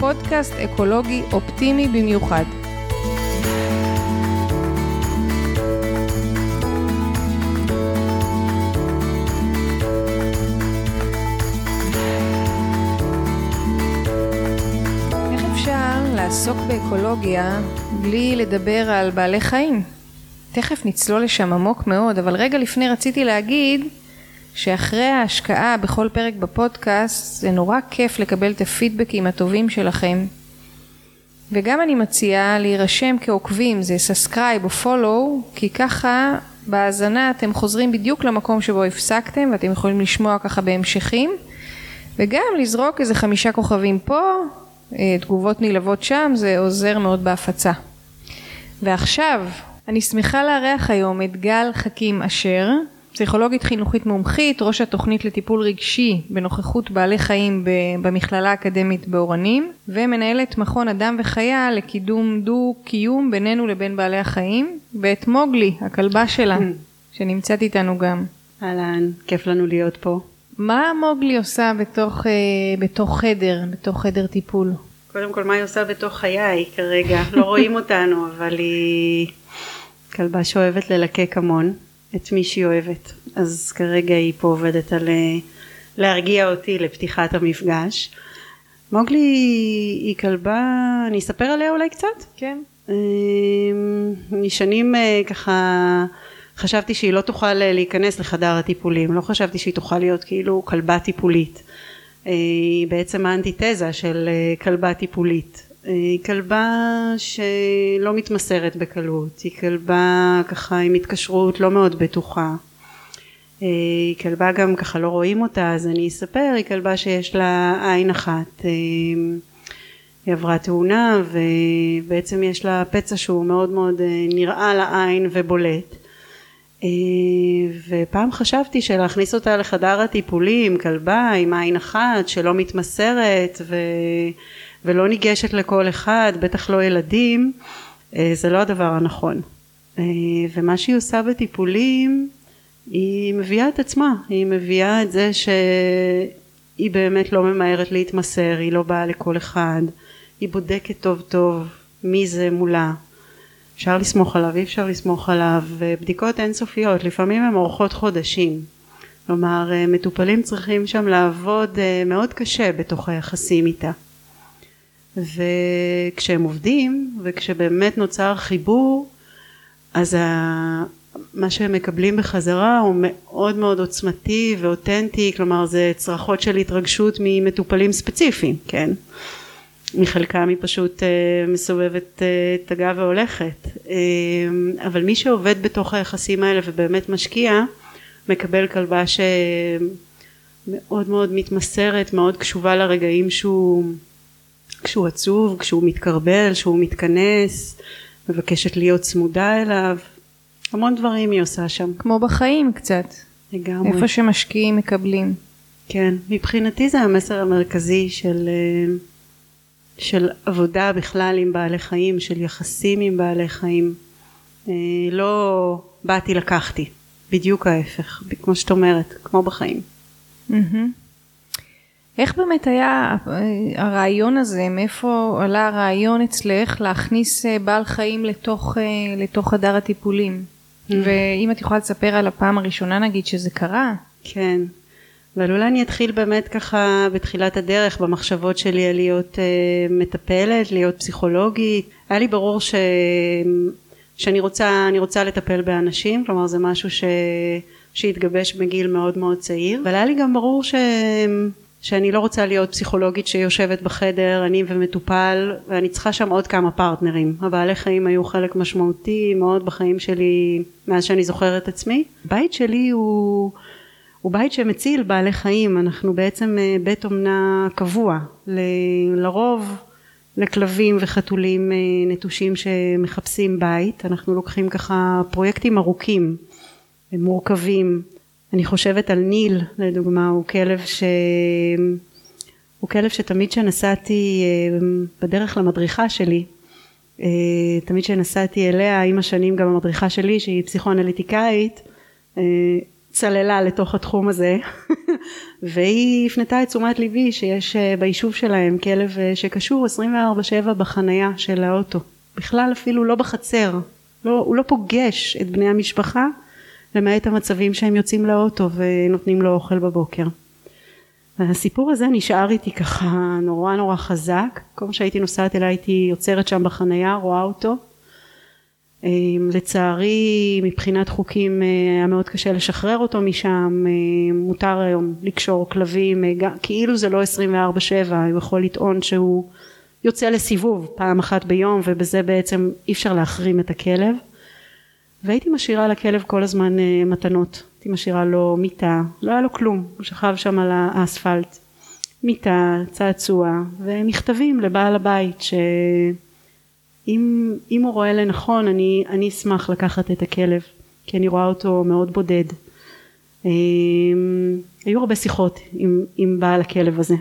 פודקאסט אקולוגי אופטימי במיוחד. איך אפשר לעסוק באקולוגיה בלי לדבר על בעלי חיים? תכף נצלול לשם עמוק מאוד, אבל רגע לפני רציתי להגיד שאחרי ההשקעה בכל פרק בפודקאסט זה נורא כיף לקבל את הפידבקים הטובים שלכם. וגם אני מציעה להירשם כעוקבים, זה subscribe או follow, כי ככה בהאזנה אתם חוזרים בדיוק למקום שבו הפסקתם ואתם יכולים לשמוע ככה בהמשכים, וגם לזרוק איזה חמישה כוכבים פה, אה, תגובות נלהבות שם, זה עוזר מאוד בהפצה. ועכשיו, אני שמחה לארח היום את גל חכים אשר, פסיכולוגית חינוכית מומחית, ראש התוכנית לטיפול רגשי בנוכחות בעלי חיים במכללה האקדמית באורנים, ומנהלת מכון אדם וחיה לקידום דו-קיום בינינו לבין בעלי החיים, ואת מוגלי, הכלבה שלה, שנמצאת איתנו גם. אהלן, כיף לנו להיות פה. מה מוגלי עושה בתוך, אה, בתוך חדר, בתוך חדר טיפול? קודם כל, מה היא עושה בתוך חיי כרגע? לא רואים אותנו, אבל היא כלבה שאוהבת ללקק המון. את מי שהיא אוהבת. אז כרגע היא פה עובדת על אה, להרגיע אותי לפתיחת המפגש. מוגלי היא כלבה, אני אספר עליה אולי קצת? כן. משנים אה, ככה חשבתי שהיא לא תוכל אה, להיכנס לחדר הטיפולים, לא חשבתי שהיא תוכל להיות כאילו כלבה טיפולית. היא בעצם האנטיתזה של כלבה טיפולית. היא כלבה שלא מתמסרת בקלות, היא כלבה ככה עם התקשרות לא מאוד בטוחה. היא כלבה גם ככה לא רואים אותה אז אני אספר, היא כלבה שיש לה עין אחת. היא עברה תאונה ובעצם יש לה פצע שהוא מאוד מאוד נראה לעין ובולט. ופעם חשבתי שלהכניס אותה לחדר הטיפולים, כלבה עם עין אחת שלא מתמסרת ו... ולא ניגשת לכל אחד, בטח לא ילדים, אה, זה לא הדבר הנכון. אה, ומה שהיא עושה בטיפולים, היא מביאה את עצמה, היא מביאה את זה שהיא באמת לא ממהרת להתמסר, היא לא באה לכל אחד, היא בודקת טוב טוב מי זה מולה. אפשר לסמוך עליו, אי אפשר לסמוך עליו, בדיקות אינסופיות, לפעמים הן אורכות חודשים. כלומר, אה, מטופלים צריכים שם לעבוד מאוד קשה בתוך היחסים איתה. וכשהם עובדים וכשבאמת נוצר חיבור אז ה... מה שהם מקבלים בחזרה הוא מאוד מאוד עוצמתי ואותנטי כלומר זה צרחות של התרגשות ממטופלים ספציפיים כן? מחלקם היא פשוט uh, מסובבת uh, את הגב והולכת. uh, אבל מי שעובד בתוך היחסים האלה ובאמת משקיע מקבל כלבה שמאוד מאוד מתמסרת מאוד קשובה לרגעים שהוא כשהוא עצוב, כשהוא מתקרבל, כשהוא מתכנס, מבקשת להיות צמודה אליו, המון דברים היא עושה שם. כמו בחיים קצת. לגמרי. איפה שמשקיעים מקבלים. כן, מבחינתי זה המסר המרכזי של, אה, של עבודה בכלל עם בעלי חיים, של יחסים עם בעלי חיים. אה, לא באתי לקחתי, בדיוק ההפך, כמו שאת אומרת, כמו בחיים. Mm-hmm. איך באמת היה אה, הרעיון הזה, מאיפה עלה הרעיון אצלך להכניס אה, בעל חיים לתוך, אה, לתוך חדר הטיפולים? Mm. ואם את יכולה לספר על הפעם הראשונה נגיד שזה קרה? כן, אבל אולי אני אתחיל באמת ככה בתחילת הדרך במחשבות שלי על להיות מטפלת, להיות פסיכולוגית. היה לי ברור ש... שאני רוצה, רוצה לטפל באנשים, כלומר זה משהו ש... שהתגבש בגיל מאוד מאוד צעיר, אבל היה לי גם ברור ש... שאני לא רוצה להיות פסיכולוגית שיושבת בחדר, אני ומטופל, ואני צריכה שם עוד כמה פרטנרים. הבעלי חיים היו חלק משמעותי מאוד בחיים שלי מאז שאני זוכרת עצמי. בית שלי הוא, הוא בית שמציל בעלי חיים, אנחנו בעצם אה, בית אומנה קבוע. ל, לרוב לכלבים וחתולים אה, נטושים שמחפשים בית. אנחנו לוקחים ככה פרויקטים ארוכים, מורכבים. אני חושבת על ניל לדוגמה, הוא כלב ש... הוא כלב שתמיד כשנסעתי אה, בדרך למדריכה שלי, אה, תמיד כשנסעתי אליה, עם השנים גם המדריכה שלי שהיא פסיכואנליטיקאית, צללה לתוך התחום הזה והיא הפנתה את תשומת ליבי שיש אה, ביישוב שלהם כלב אה, שקשור 24/7 בחנייה של האוטו. בכלל אפילו לא בחצר. לא, הוא לא פוגש את בני המשפחה למעט המצבים שהם יוצאים לאוטו ונותנים לו אוכל בבוקר. והסיפור הזה נשאר איתי ככה נורא נורא חזק. כל פעם שהייתי נוסעת אליי הייתי עוצרת שם בחנייה רואה אותו. אמ, לצערי מבחינת חוקים אה, היה מאוד קשה לשחרר אותו משם, אה, מותר היום לקשור כלבים, אה, כאילו זה לא 24/7, הוא יכול לטעון שהוא יוצא לסיבוב פעם אחת ביום ובזה בעצם אי אפשר להחרים את הכלב והייתי משאירה לכלב כל הזמן מתנות, הייתי משאירה לו מיטה, לא היה לו כלום, הוא שכב שם על האספלט, מיטה, צעצוע ומכתבים לבעל הבית ש... אם, אם הוא רואה לנכון אני, אני אשמח לקחת את הכלב כי אני רואה אותו מאוד בודד. אמ, היו הרבה שיחות עם, עם בעל הכלב הזה.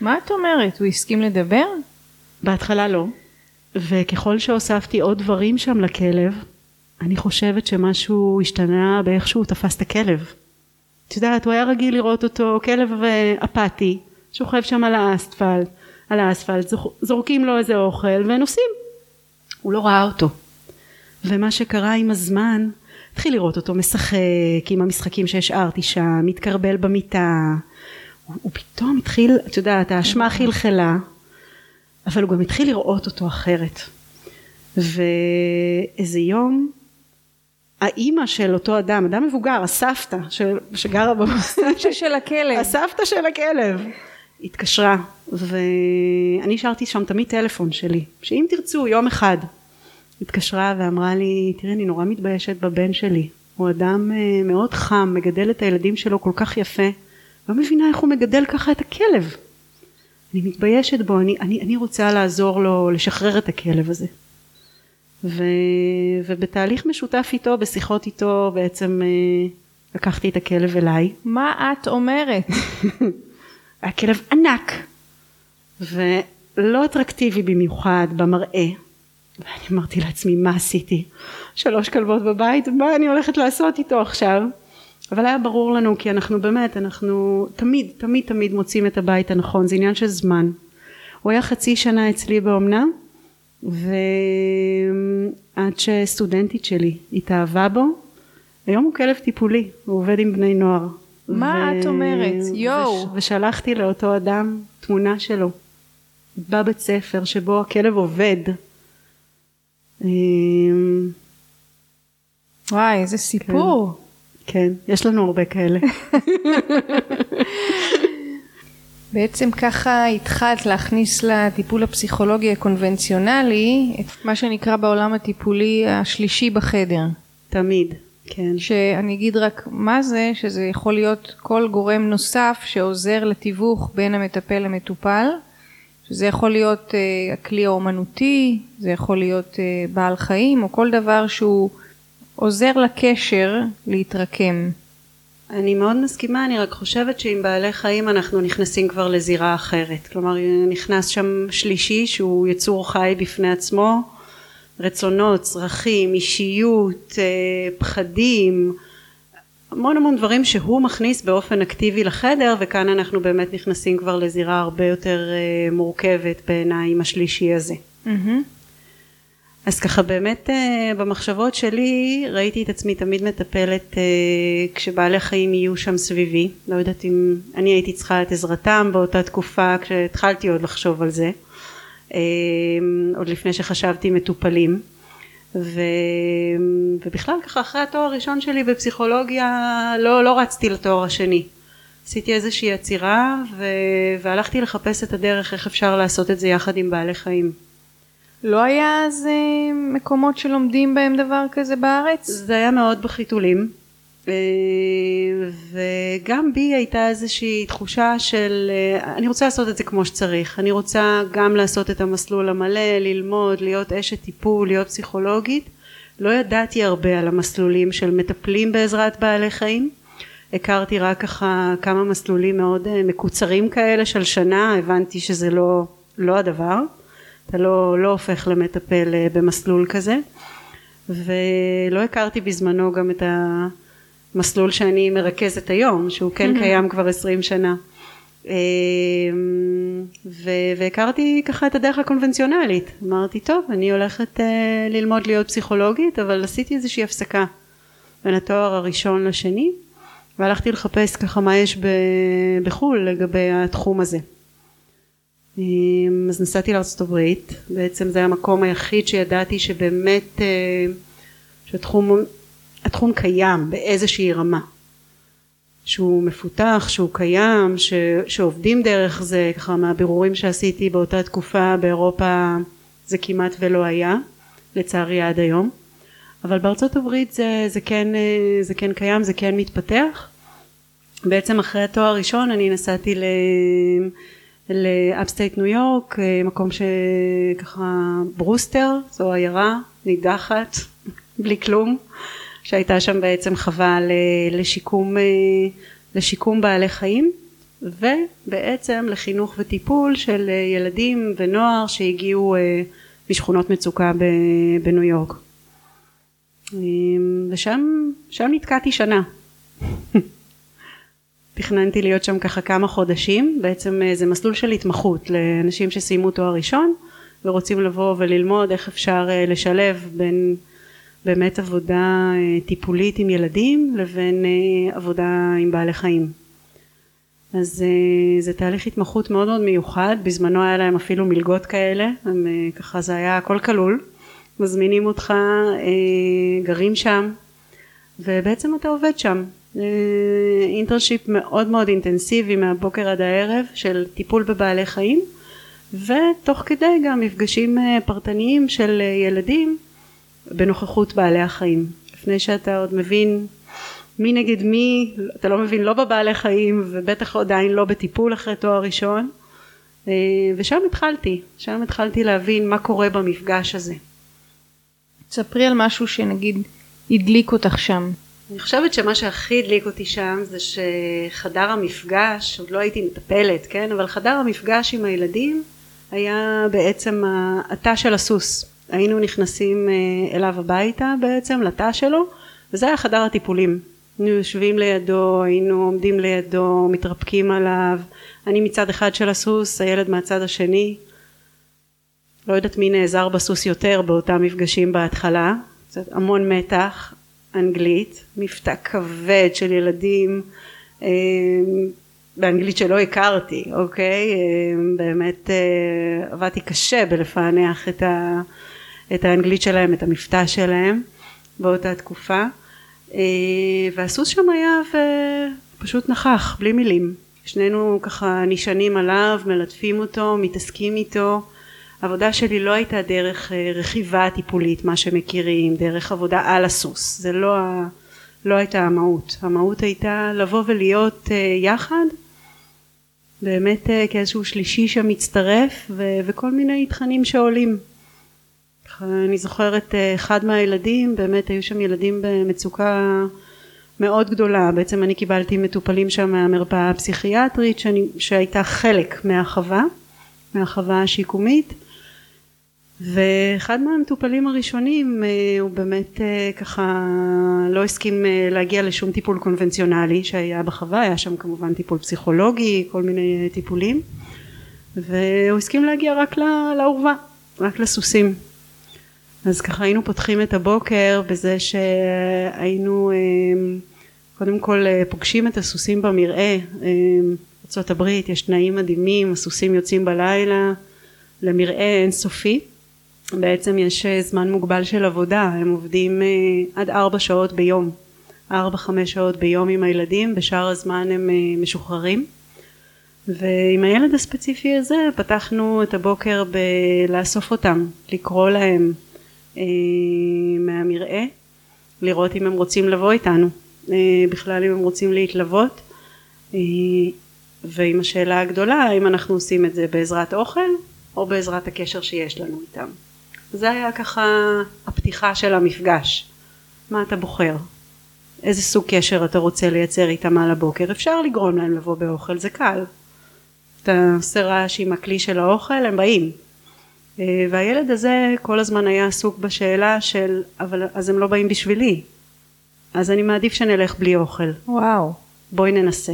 מה את אומרת? הוא הסכים לדבר? בהתחלה לא. וככל שהוספתי עוד דברים שם לכלב, אני חושבת שמשהו השתנה באיך שהוא תפס את הכלב. את יודעת, הוא היה רגיל לראות אותו כלב אפאתי, שוכב שם על האספלט, על האספלט, זורקים לו איזה אוכל ונוסעים. הוא לא ראה אותו. ומה שקרה עם הזמן, התחיל לראות אותו משחק עם המשחקים שהשארתי שם, מתקרבל במיטה. הוא, הוא פתאום התחיל, את יודעת, האשמה חלחלה, אבל הוא גם התחיל לראות אותו אחרת. ואיזה יום, האימא של אותו אדם, אדם מבוגר, הסבתא של, שגרה הסבתא של הכלב. הסבתא של הכלב. התקשרה ואני השארתי שם תמיד טלפון שלי שאם תרצו יום אחד. התקשרה ואמרה לי תראי אני נורא מתביישת בבן שלי. הוא אדם אה, מאוד חם מגדל את הילדים שלו כל כך יפה. לא מבינה איך הוא מגדל ככה את הכלב. אני מתביישת בו אני, אני, אני רוצה לעזור לו לשחרר את הכלב הזה ו, ובתהליך משותף איתו בשיחות איתו בעצם אה, לקחתי את הכלב אליי. מה את אומרת? היה כלב ענק ולא אטרקטיבי במיוחד במראה. ואני אמרתי לעצמי מה עשיתי? שלוש כלבות בבית מה אני הולכת לעשות איתו עכשיו? אבל היה ברור לנו כי אנחנו באמת אנחנו תמיד תמיד תמיד מוצאים את הבית הנכון. זה עניין של זמן. הוא היה חצי שנה אצלי באומנה ועד שסטודנטית שלי התאהבה בו היום הוא כלב טיפולי הוא עובד עם בני נוער מה ו... את אומרת? יואו. וש... ושלחתי לאותו אדם תמונה שלו בבית ספר שבו הכלב עובד. וואי, איזה סיפור. כן, כן יש לנו הרבה כאלה. בעצם ככה התחלת להכניס לטיפול הפסיכולוגי הקונבנציונלי את מה שנקרא בעולם הטיפולי השלישי בחדר. תמיד. כן. שאני אגיד רק מה זה, שזה יכול להיות כל גורם נוסף שעוזר לתיווך בין המטפל למטופל, שזה יכול להיות uh, הכלי האומנותי, זה יכול להיות uh, בעל חיים, או כל דבר שהוא עוזר לקשר להתרקם. אני מאוד מסכימה, אני רק חושבת שעם בעלי חיים אנחנו נכנסים כבר לזירה אחרת. כלומר, נכנס שם שלישי שהוא יצור חי בפני עצמו, רצונות, צרכים, אישיות, אה, פחדים, המון המון דברים שהוא מכניס באופן אקטיבי לחדר וכאן אנחנו באמת נכנסים כבר לזירה הרבה יותר אה, מורכבת בעיניי עם השלישי הזה. Mm-hmm. אז ככה באמת אה, במחשבות שלי ראיתי את עצמי תמיד מטפלת כשבעלי חיים יהיו שם סביבי. לא יודעת אם אני הייתי צריכה את עזרתם באותה תקופה כשהתחלתי עוד לחשוב על זה אמ, עוד לפני שחשבתי מטופלים. ו... ובכלל ככה אחרי התואר הראשון שלי בפסיכולוגיה לא, לא רצתי לתואר השני. עשיתי איזושהי עצירה ו... והלכתי לחפש את הדרך איך אפשר לעשות את זה יחד עם בעלי חיים. לא היה אז אה, מקומות שלומדים בהם דבר כזה בארץ? זה היה מאוד בחיתולים וגם בי הייתה איזושהי תחושה של אני רוצה לעשות את זה כמו שצריך. אני רוצה גם לעשות את המסלול המלא ללמוד להיות אשת טיפול להיות פסיכולוגית. לא ידעתי הרבה על המסלולים של מטפלים בעזרת בעלי חיים. הכרתי רק ככה כמה מסלולים מאוד מקוצרים כאלה של שנה הבנתי שזה לא, לא הדבר אתה לא, לא הופך למטפל במסלול כזה. ולא הכרתי בזמנו גם את המסלול שאני מרכזת היום שהוא כן קיים כבר עשרים שנה. אמ, והכרתי ככה את הדרך הקונבנציונלית. אמרתי טוב אני הולכת אה, ללמוד להיות פסיכולוגית אבל עשיתי איזושהי הפסקה בין התואר הראשון לשני והלכתי לחפש ככה מה יש בחו"ל לגבי התחום הזה אז נסעתי הברית. בעצם זה המקום היחיד שידעתי שבאמת אה, שהתחום התחום קיים באיזושהי רמה. שהוא מפותח שהוא קיים ש, שעובדים דרך זה ככה מהבירורים שעשיתי באותה תקופה באירופה זה כמעט ולא היה לצערי עד היום. אבל בארצות הברית זה, זה, כן, אה, זה כן קיים זה כן מתפתח. בעצם אחרי התואר הראשון אני נסעתי ל... לאפסטייט ניו יורק, מקום שככה ברוסטר, זו עיירה נידחת, בלי כלום, שהייתה שם בעצם חווה לשיקום, אה, לשיקום בעלי חיים ובעצם לחינוך וטיפול של אה, ילדים ונוער שהגיעו אה, משכונות מצוקה בניו יורק. ושם שם נתקעתי שנה תכננתי להיות שם ככה כמה חודשים, בעצם אה, זה מסלול של התמחות לאנשים שסיימו תואר ראשון ורוצים לבוא וללמוד איך אפשר אה, לשלב בין באמת עבודה אה, טיפולית עם ילדים לבין עבודה עם בעלי חיים. אז זה תהליך התמחות מאוד מאוד מיוחד, בזמנו היה להם אפילו מלגות כאלה, הם, ככה זה היה הכל כלול, מזמינים אותך, גרים שם ובעצם אתה עובד שם אינטרשיפ מאוד מאוד אינטנסיבי מהבוקר עד הערב של טיפול בבעלי חיים ותוך כדי גם מפגשים אה, פרטניים של אה, ילדים בנוכחות בעלי החיים. לפני שאתה עוד מבין מי נגד מי אתה לא מבין לא בבעלי חיים ובטח עדיין לא בטיפול אחרי תואר ראשון אה, ושם התחלתי. שם התחלתי להבין מה קורה במפגש הזה. ספרי על משהו שנגיד הדליק אותך שם אני חושבת שמה שהכי הדליק אותי שם זה שחדר המפגש, עוד לא הייתי מטפלת, כן, אבל חדר המפגש עם הילדים היה בעצם התא של הסוס. היינו נכנסים אה, אליו הביתה בעצם, לתא שלו, וזה היה חדר הטיפולים. היינו יושבים לידו, היינו עומדים לידו, מתרפקים עליו, אני מצד אחד של הסוס, הילד מהצד השני. לא יודעת מי נעזר בסוס יותר באותם מפגשים בהתחלה, המון מתח, אנגלית, מבטא כבד של ילדים אה, באנגלית שלא הכרתי, אוקיי? אה, באמת אה, עבדתי קשה בלפענח את, ה, את האנגלית שלהם, את המבטא שלהם באותה תקופה והסוס שם היה ופשוט נכח, בלי מילים. שנינו ככה נשענים עליו, מלטפים אותו, מתעסקים איתו העבודה שלי לא הייתה דרך אה, רכיבה טיפולית מה שמכירים דרך עבודה על הסוס. זה לא, לא הייתה המהות. המהות הייתה לבוא ולהיות אה, יחד באמת אה, כאיזשהו שלישי שמצטרף ו- וכל מיני תכנים שעולים. אני זוכרת אחד מהילדים באמת היו שם ילדים במצוקה מאוד גדולה. בעצם אני קיבלתי מטופלים שם מהמרפאה הפסיכיאטרית שאני, שהייתה חלק מהחווה מהחווה השיקומית ואחד מהמטופלים הראשונים אה, הוא באמת אה, ככה לא הסכים אה, להגיע לשום טיפול קונבנציונלי שהיה בחווה, היה שם כמובן טיפול פסיכולוגי, כל מיני טיפולים והוא הסכים להגיע רק לאורווה, רק לסוסים. אז ככה היינו פותחים את הבוקר בזה שהיינו קודם כל פוגשים את הסוסים במרעה ארה"ב יש תנאים מדהימים הסוסים יוצאים בלילה למרעה אינסופי בעצם יש אה, זמן מוגבל של עבודה, הם עובדים אה, עד ארבע שעות ביום, ארבע חמש שעות ביום עם הילדים, בשאר הזמן הם אה, משוחררים. ועם הילד הספציפי הזה פתחנו את הבוקר בלאסוף אותם, לקרוא להם מהמרעה, לראות אם הם רוצים לבוא איתנו. בכלל אם הם רוצים להתלוות. ועם השאלה הגדולה האם אנחנו עושים את זה בעזרת אוכל או בעזרת הקשר שיש לנו איתם. זה היה ככה הפתיחה של המפגש. מה אתה בוחר? איזה סוג קשר אתה רוצה לייצר איתם על הבוקר? אפשר לגרום להם לבוא באוכל, זה קל. אתה עושה רעש עם הכלי של האוכל, הם באים. אה, והילד הזה כל הזמן היה עסוק בשאלה של אבל אז הם לא באים בשבילי אז אני מעדיף שנלך בלי אוכל. וואו. בואי ננסה.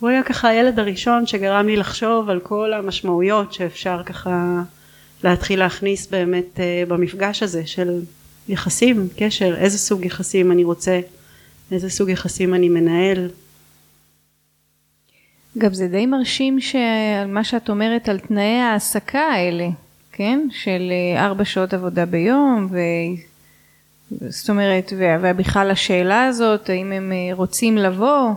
הוא היה ככה הילד הראשון שגרם לי לחשוב על כל המשמעויות שאפשר ככה להתחיל להכניס באמת uh, במפגש הזה של יחסים, קשר, איזה סוג יחסים אני רוצה, איזה סוג יחסים אני מנהל. גם זה די מרשים שעל מה שאת אומרת על תנאי ההעסקה האלה, כן? של אה, ארבע שעות עבודה ביום, ו... זאת אומרת, ובכלל השאלה הזאת, האם הם אה, רוצים לבוא,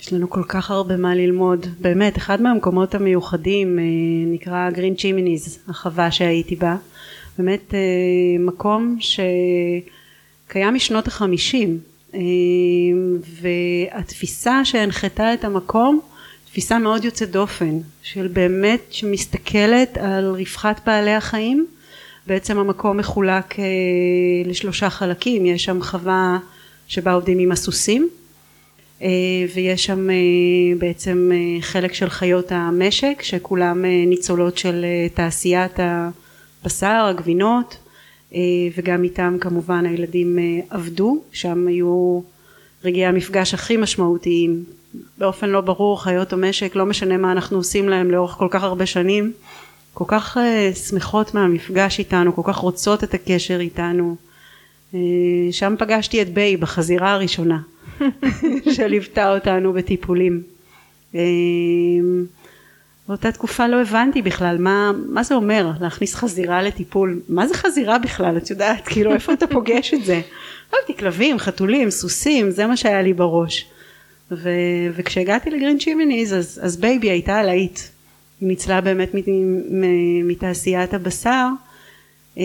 יש לנו כל כך הרבה מה ללמוד, באמת, אחד מהמקומות המיוחדים אה, נקרא גרין צ'ימיניז, החווה שהייתי בה, באמת אה, מקום שקיים משנות החמישים אה, והתפיסה שהנחתה את המקום תפיסה מאוד יוצאת דופן של באמת שמסתכלת על רווחת בעלי החיים. בעצם המקום מחולק לשלושה חלקים. יש שם חווה שבה עובדים עם הסוסים ויש שם אה, בעצם אה, חלק של חיות המשק שכולם ניצולות של תעשיית הבשר, הגבינות וגם איתם כמובן הילדים עבדו, שם היו רגעי המפגש הכי משמעותיים. באופן לא ברור חיות המשק לא משנה מה אנחנו עושים להם לאורך כל כך הרבה שנים כל כך שמחות מהמפגש איתנו כל כך רוצות את הקשר איתנו. שם פגשתי את בייב החזירה הראשונה שליוותה אותנו בטיפולים. אמ, באותה תקופה לא הבנתי בכלל מה, מה זה אומר להכניס חזירה לטיפול, מה זה חזירה בכלל, את יודעת, כאילו איפה אתה פוגש את זה? אהבתי כלבים, חתולים, סוסים, זה מה שהיה לי בראש. ו, וכשהגעתי ל Green Chimneys אז, אז בייב הייתה להיט, היא ניצלה באמת מתעשיית הבשר. אמ,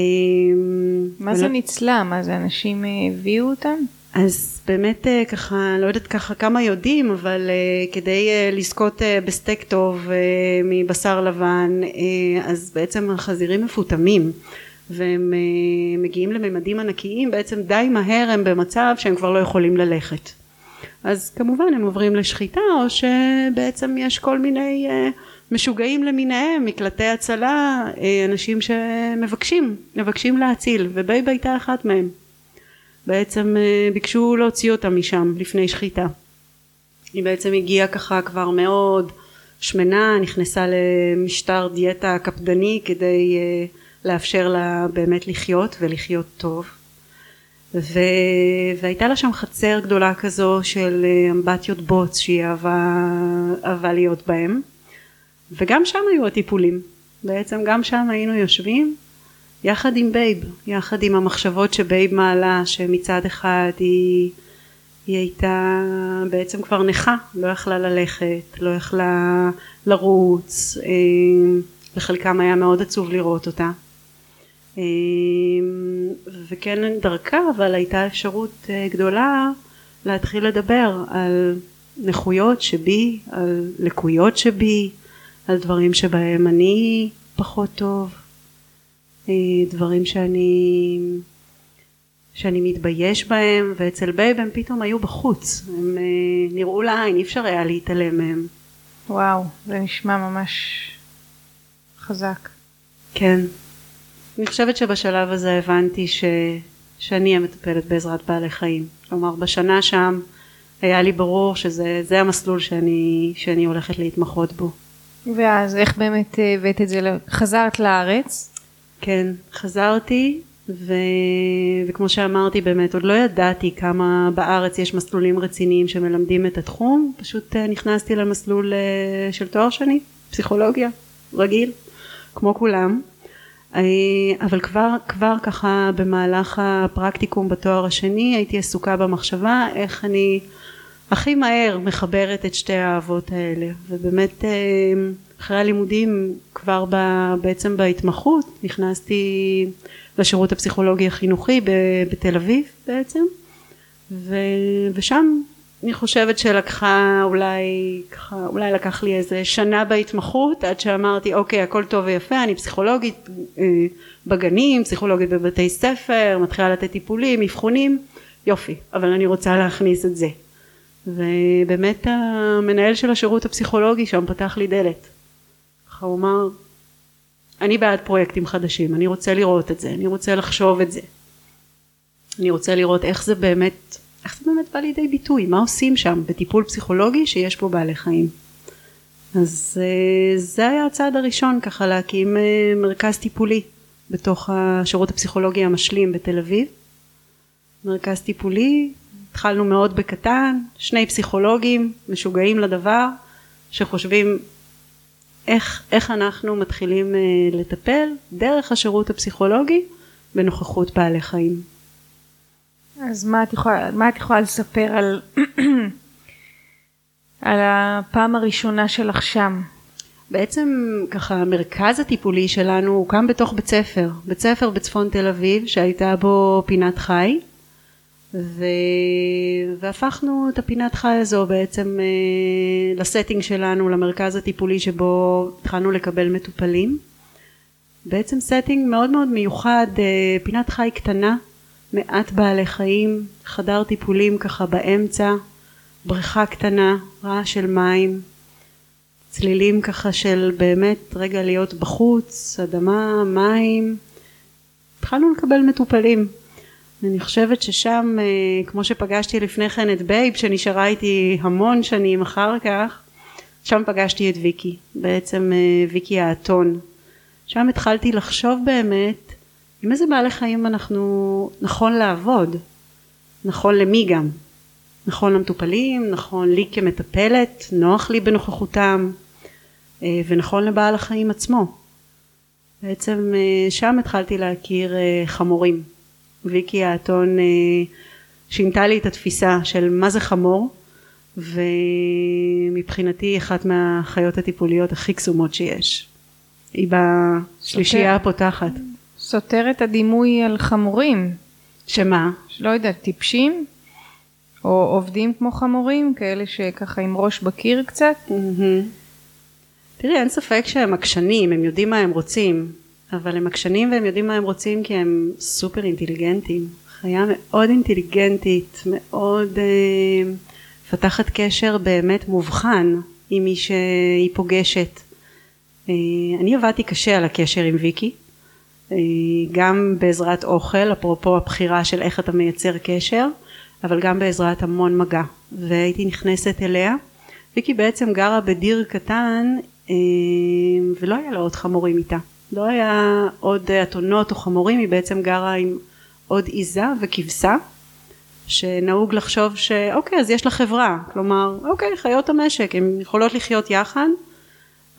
מה ולא... זה ניצלה? מה זה אנשים הביאו אותם? אז באמת אה, ככה, לא יודעת ככה כמה יודעים, אבל uh, כדי uh, לזכות בסטייק טוב מבשר לבן, אז בעצם החזירים מפותמים. והם מגיעים לממדים ענקיים, בעצם די מהר הם במצב שהם כבר לא יכולים ללכת. אז כמובן הם עוברים לשחיטה, או שבעצם יש כל מיני משוגעים למיניהם, מקלטי הצלה, אנשים שמבקשים, מבקשים להציל, ובייבה הייתה אחת מהם. בעצם אה, ביקשו להוציא אותה משם לפני שחיטה. היא בעצם הגיעה ככה כבר מאוד שמנה, נכנסה למשטר דיאטה קפדני כדי אה, לאפשר לה באמת לחיות ולחיות טוב. ו... והייתה לה שם חצר גדולה כזו של אה, אמבטיות בוץ שהיא אהבה, אהבה להיות בהם וגם שם היו הטיפולים בעצם גם שם היינו יושבים יחד עם בייב, יחד עם המחשבות שבייב מעלה שמצד אחד היא, היא הייתה בעצם כבר נכה, לא יכלה ללכת, לא יכלה לרוץ, אה, לחלקם היה מאוד עצוב לראות אותה. אה, וכן דרכה אבל הייתה אפשרות אה, גדולה להתחיל לדבר על נכויות שבי, על לקויות שבי, על דברים שבהם אני פחות טוב דברים שאני שאני מתבייש בהם ואצל בייב הם פתאום היו בחוץ. הם אה, נראו לעין אי אפשר היה להתעלם מהם. וואו זה נשמע ממש חזק. כן. אני חושבת שבשלב הזה הבנתי ש... שאני המטפלת בעזרת בעלי חיים. כלומר בשנה שם היה לי ברור שזה המסלול שאני, שאני הולכת להתמחות בו. ואז איך באמת הבאת את זה, חזרת לארץ כן, חזרתי ו... וכמו שאמרתי באמת עוד לא ידעתי כמה בארץ יש מסלולים רציניים שמלמדים את התחום, פשוט אה, נכנסתי למסלול אה, של תואר שני, פסיכולוגיה, רגיל, כמו כולם, אה, אבל כבר, כבר ככה במהלך הפרקטיקום בתואר השני הייתי עסוקה במחשבה איך אני הכי מהר מחברת את שתי האהבות האלה. ובאמת אחרי הלימודים כבר ב, בעצם בהתמחות נכנסתי לשירות הפסיכולוגי החינוכי בתל אביב בעצם ו... ושם אני חושבת שלקחה אולי ככה אולי לקח לי איזה שנה בהתמחות עד שאמרתי אוקיי הכל טוב ויפה אני פסיכולוגית אה, בגנים פסיכולוגית בבתי ספר מתחילה לתת טיפולים אבחונים יופי אבל אני רוצה להכניס את זה. ובאמת המנהל של השירות הפסיכולוגי שם פתח לי דלת ככה הוא אמר אני בעד פרויקטים חדשים אני רוצה לראות את זה אני רוצה לחשוב את זה. אני רוצה לראות איך זה באמת איך זה באמת בא לידי ביטוי מה עושים שם בטיפול פסיכולוגי שיש בו בעלי חיים. אז אה, זה היה הצעד הראשון ככה להקים אה, מרכז טיפולי בתוך השירות הפסיכולוגי המשלים בתל אביב. מרכז טיפולי התחלנו מאוד בקטן שני פסיכולוגים משוגעים לדבר שחושבים איך, איך אנחנו מתחילים uh, לטפל דרך השירות הפסיכולוגי בנוכחות בעלי חיים. אז מה את יכולה, מה את יכולה לספר על, על הפעם הראשונה שלך שם? בעצם ככה המרכז הטיפולי שלנו הוקם בתוך בית ספר, בית ספר בצפון תל אביב שהייתה בו פינת חי ו... והפכנו את הפינת חי הזו בעצם אה, לסטינג שלנו, למרכז הטיפולי שבו התחלנו לקבל מטופלים. בעצם setting מאוד מאוד מיוחד, אה, פינת חי קטנה, מעט בעלי חיים, חדר טיפולים ככה באמצע, בריכה קטנה, רעש של מים, צלילים ככה של באמת רגע להיות בחוץ, אדמה, מים. התחלנו לקבל מטופלים. אני חושבת ששם, אה, כמו שפגשתי לפני כן את בייב, שנשארה איתי המון שנים אחר כך, שם פגשתי את ויקי, בעצם אה, ויקי האתון. שם התחלתי לחשוב באמת עם איזה בעלי חיים אנחנו נכון לעבוד, נכון למי גם, נכון למטופלים, נכון לי כמטפלת, נוח לי בנוכחותם, אה, ונכון לבעל החיים עצמו. בעצם שם התחלתי להכיר חמורים. ויקי האתון אה, שינתה לי את התפיסה של מה זה חמור ומבחינתי היא אחת מהחיות הטיפוליות הכי קסומות שיש. היא בשלישייה הפותחת. סותר את הדימוי על חמורים. שמה? לא יודעת, טיפשים? או עובדים כמו חמורים, כאלה שככה עם ראש בקיר קצת? תראי, אין ספק שהם עקשנים, הם יודעים מה הם רוצים. אבל הם עקשנים והם יודעים מה הם רוצים כי הם סופר אינטליגנטים. חיה מאוד אינטליגנטית, מאוד אה, מפתחת קשר באמת מובחן עם מי שהיא פוגשת. אה, אני עבדתי קשה על הקשר עם ויקי, אה, גם בעזרת אוכל, אפרופו הבחירה של איך אתה מייצר קשר, אבל גם בעזרת המון מגע. והייתי נכנסת אליה. ויקי בעצם גרה בדיר קטן אה, ולא היה לה עוד חמורים איתה. לא היה עוד אתונות או חמורים, היא בעצם גרה עם עוד עיזה וכבשה, שנהוג לחשוב שאוקיי אז יש לה חברה, כלומר אוקיי חיות המשק, הן יכולות לחיות יחד,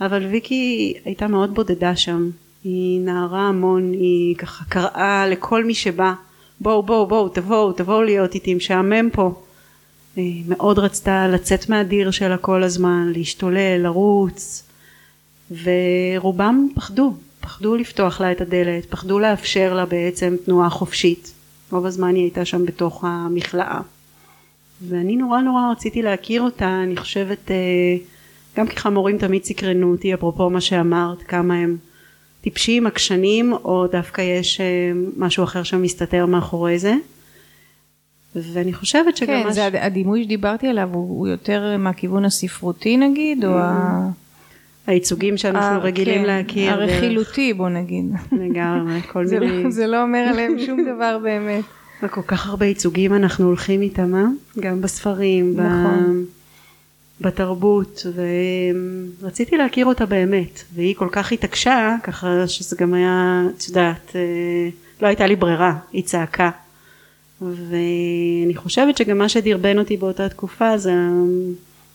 אבל ויקי הייתה מאוד בודדה שם, היא נערה המון, היא ככה קראה לכל מי שבא בואו בואו בואו תבואו תבואו להיות איתי משעמם פה. היא מאוד רצתה לצאת מהדיר שלה כל הזמן להשתולל לרוץ ורובם פחדו פחדו לפתוח לה את הדלת, פחדו לאפשר לה בעצם תנועה חופשית. רוב הזמן היא הייתה שם בתוך המכלאה. ואני נורא נורא רציתי להכיר אותה, אני חושבת, אה, גם כי חמורים תמיד סקרנו אותי, אפרופו מה שאמרת, כמה הם טיפשים, עקשנים, או דווקא יש אה, משהו אחר שמסתתר מאחורי זה. ואני חושבת שגם... כן, זה הדימוי שדיברתי עליו הוא יותר מהכיוון הספרותי נגיד, או ה... הייצוגים שאנחנו אה, רגילים כן, להכיר. הרכילותי בוא נגיד. לגמרי, כל מיני. לא, זה לא אומר עליהם שום דבר באמת. וכל כך הרבה ייצוגים אנחנו הולכים איתם, אה? גם בספרים, נכון. בתרבות, ורציתי להכיר אותה באמת, והיא כל כך התעקשה, ככה שזה גם היה, את יודעת, אה, לא הייתה לי ברירה, היא צעקה. ואני חושבת שגם מה שדרבן אותי באותה תקופה זה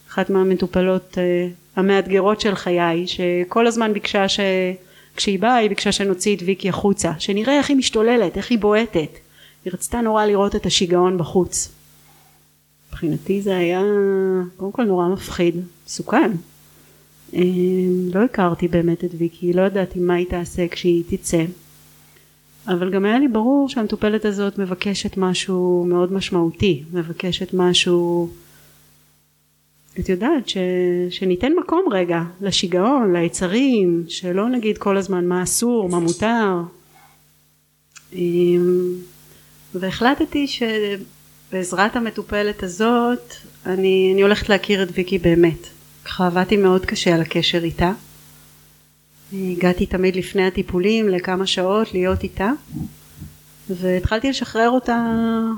אחת מהמטופלות אה, המאתגרות של חיי שכל הזמן ביקשה ש... כשהיא באה היא ביקשה שנוציא את ויקי החוצה שנראה איך היא משתוללת איך היא בועטת. היא רצתה נורא לראות את השיגעון בחוץ. מבחינתי זה היה קודם כל נורא מפחיד. מסוכן. אה, לא הכרתי באמת את ויקי לא ידעתי מה היא תעשה כשהיא תצא. אבל גם היה לי ברור שהמטופלת הזאת מבקשת משהו מאוד משמעותי, מבקשת משהו, את יודעת, ש, שניתן מקום רגע לשיגעון, ליצרים, שלא נגיד כל הזמן מה אסור, מה מותר. אמ, והחלטתי שבעזרת המטופלת הזאת אני, אני הולכת להכיר את ויקי באמת. ככה עבדתי מאוד קשה על הקשר איתה. הגעתי תמיד לפני הטיפולים לכמה שעות להיות איתה והתחלתי לשחרר אותה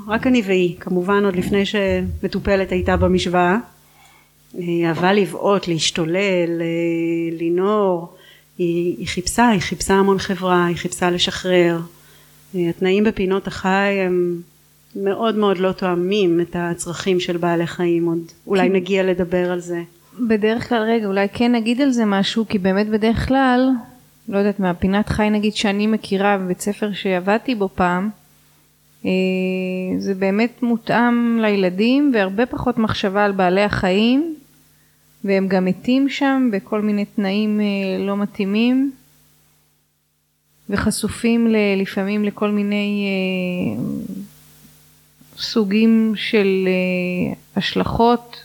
רק אני והיא כמובן עוד לפני שמטופלת הייתה במשוואה אהבה לבעוט, להשתולל, לנור היא, היא חיפשה, היא חיפשה המון חברה, היא חיפשה לשחרר. התנאים בפינות החי הם מאוד מאוד לא תואמים את הצרכים של בעלי חיים. עוד אולי. נגיע לדבר על זה. בדרך כלל, רגע, אולי כן נגיד על זה משהו, כי באמת בדרך כלל, לא יודעת, מהפינת חי נגיד שאני מכירה בבית ספר שעבדתי בו פעם, אה, זה באמת מותאם לילדים והרבה פחות מחשבה על בעלי החיים, והם גם מתים שם בכל מיני תנאים אה, לא מתאימים, וחשופים ל, לפעמים לכל מיני אה, סוגים של השלכות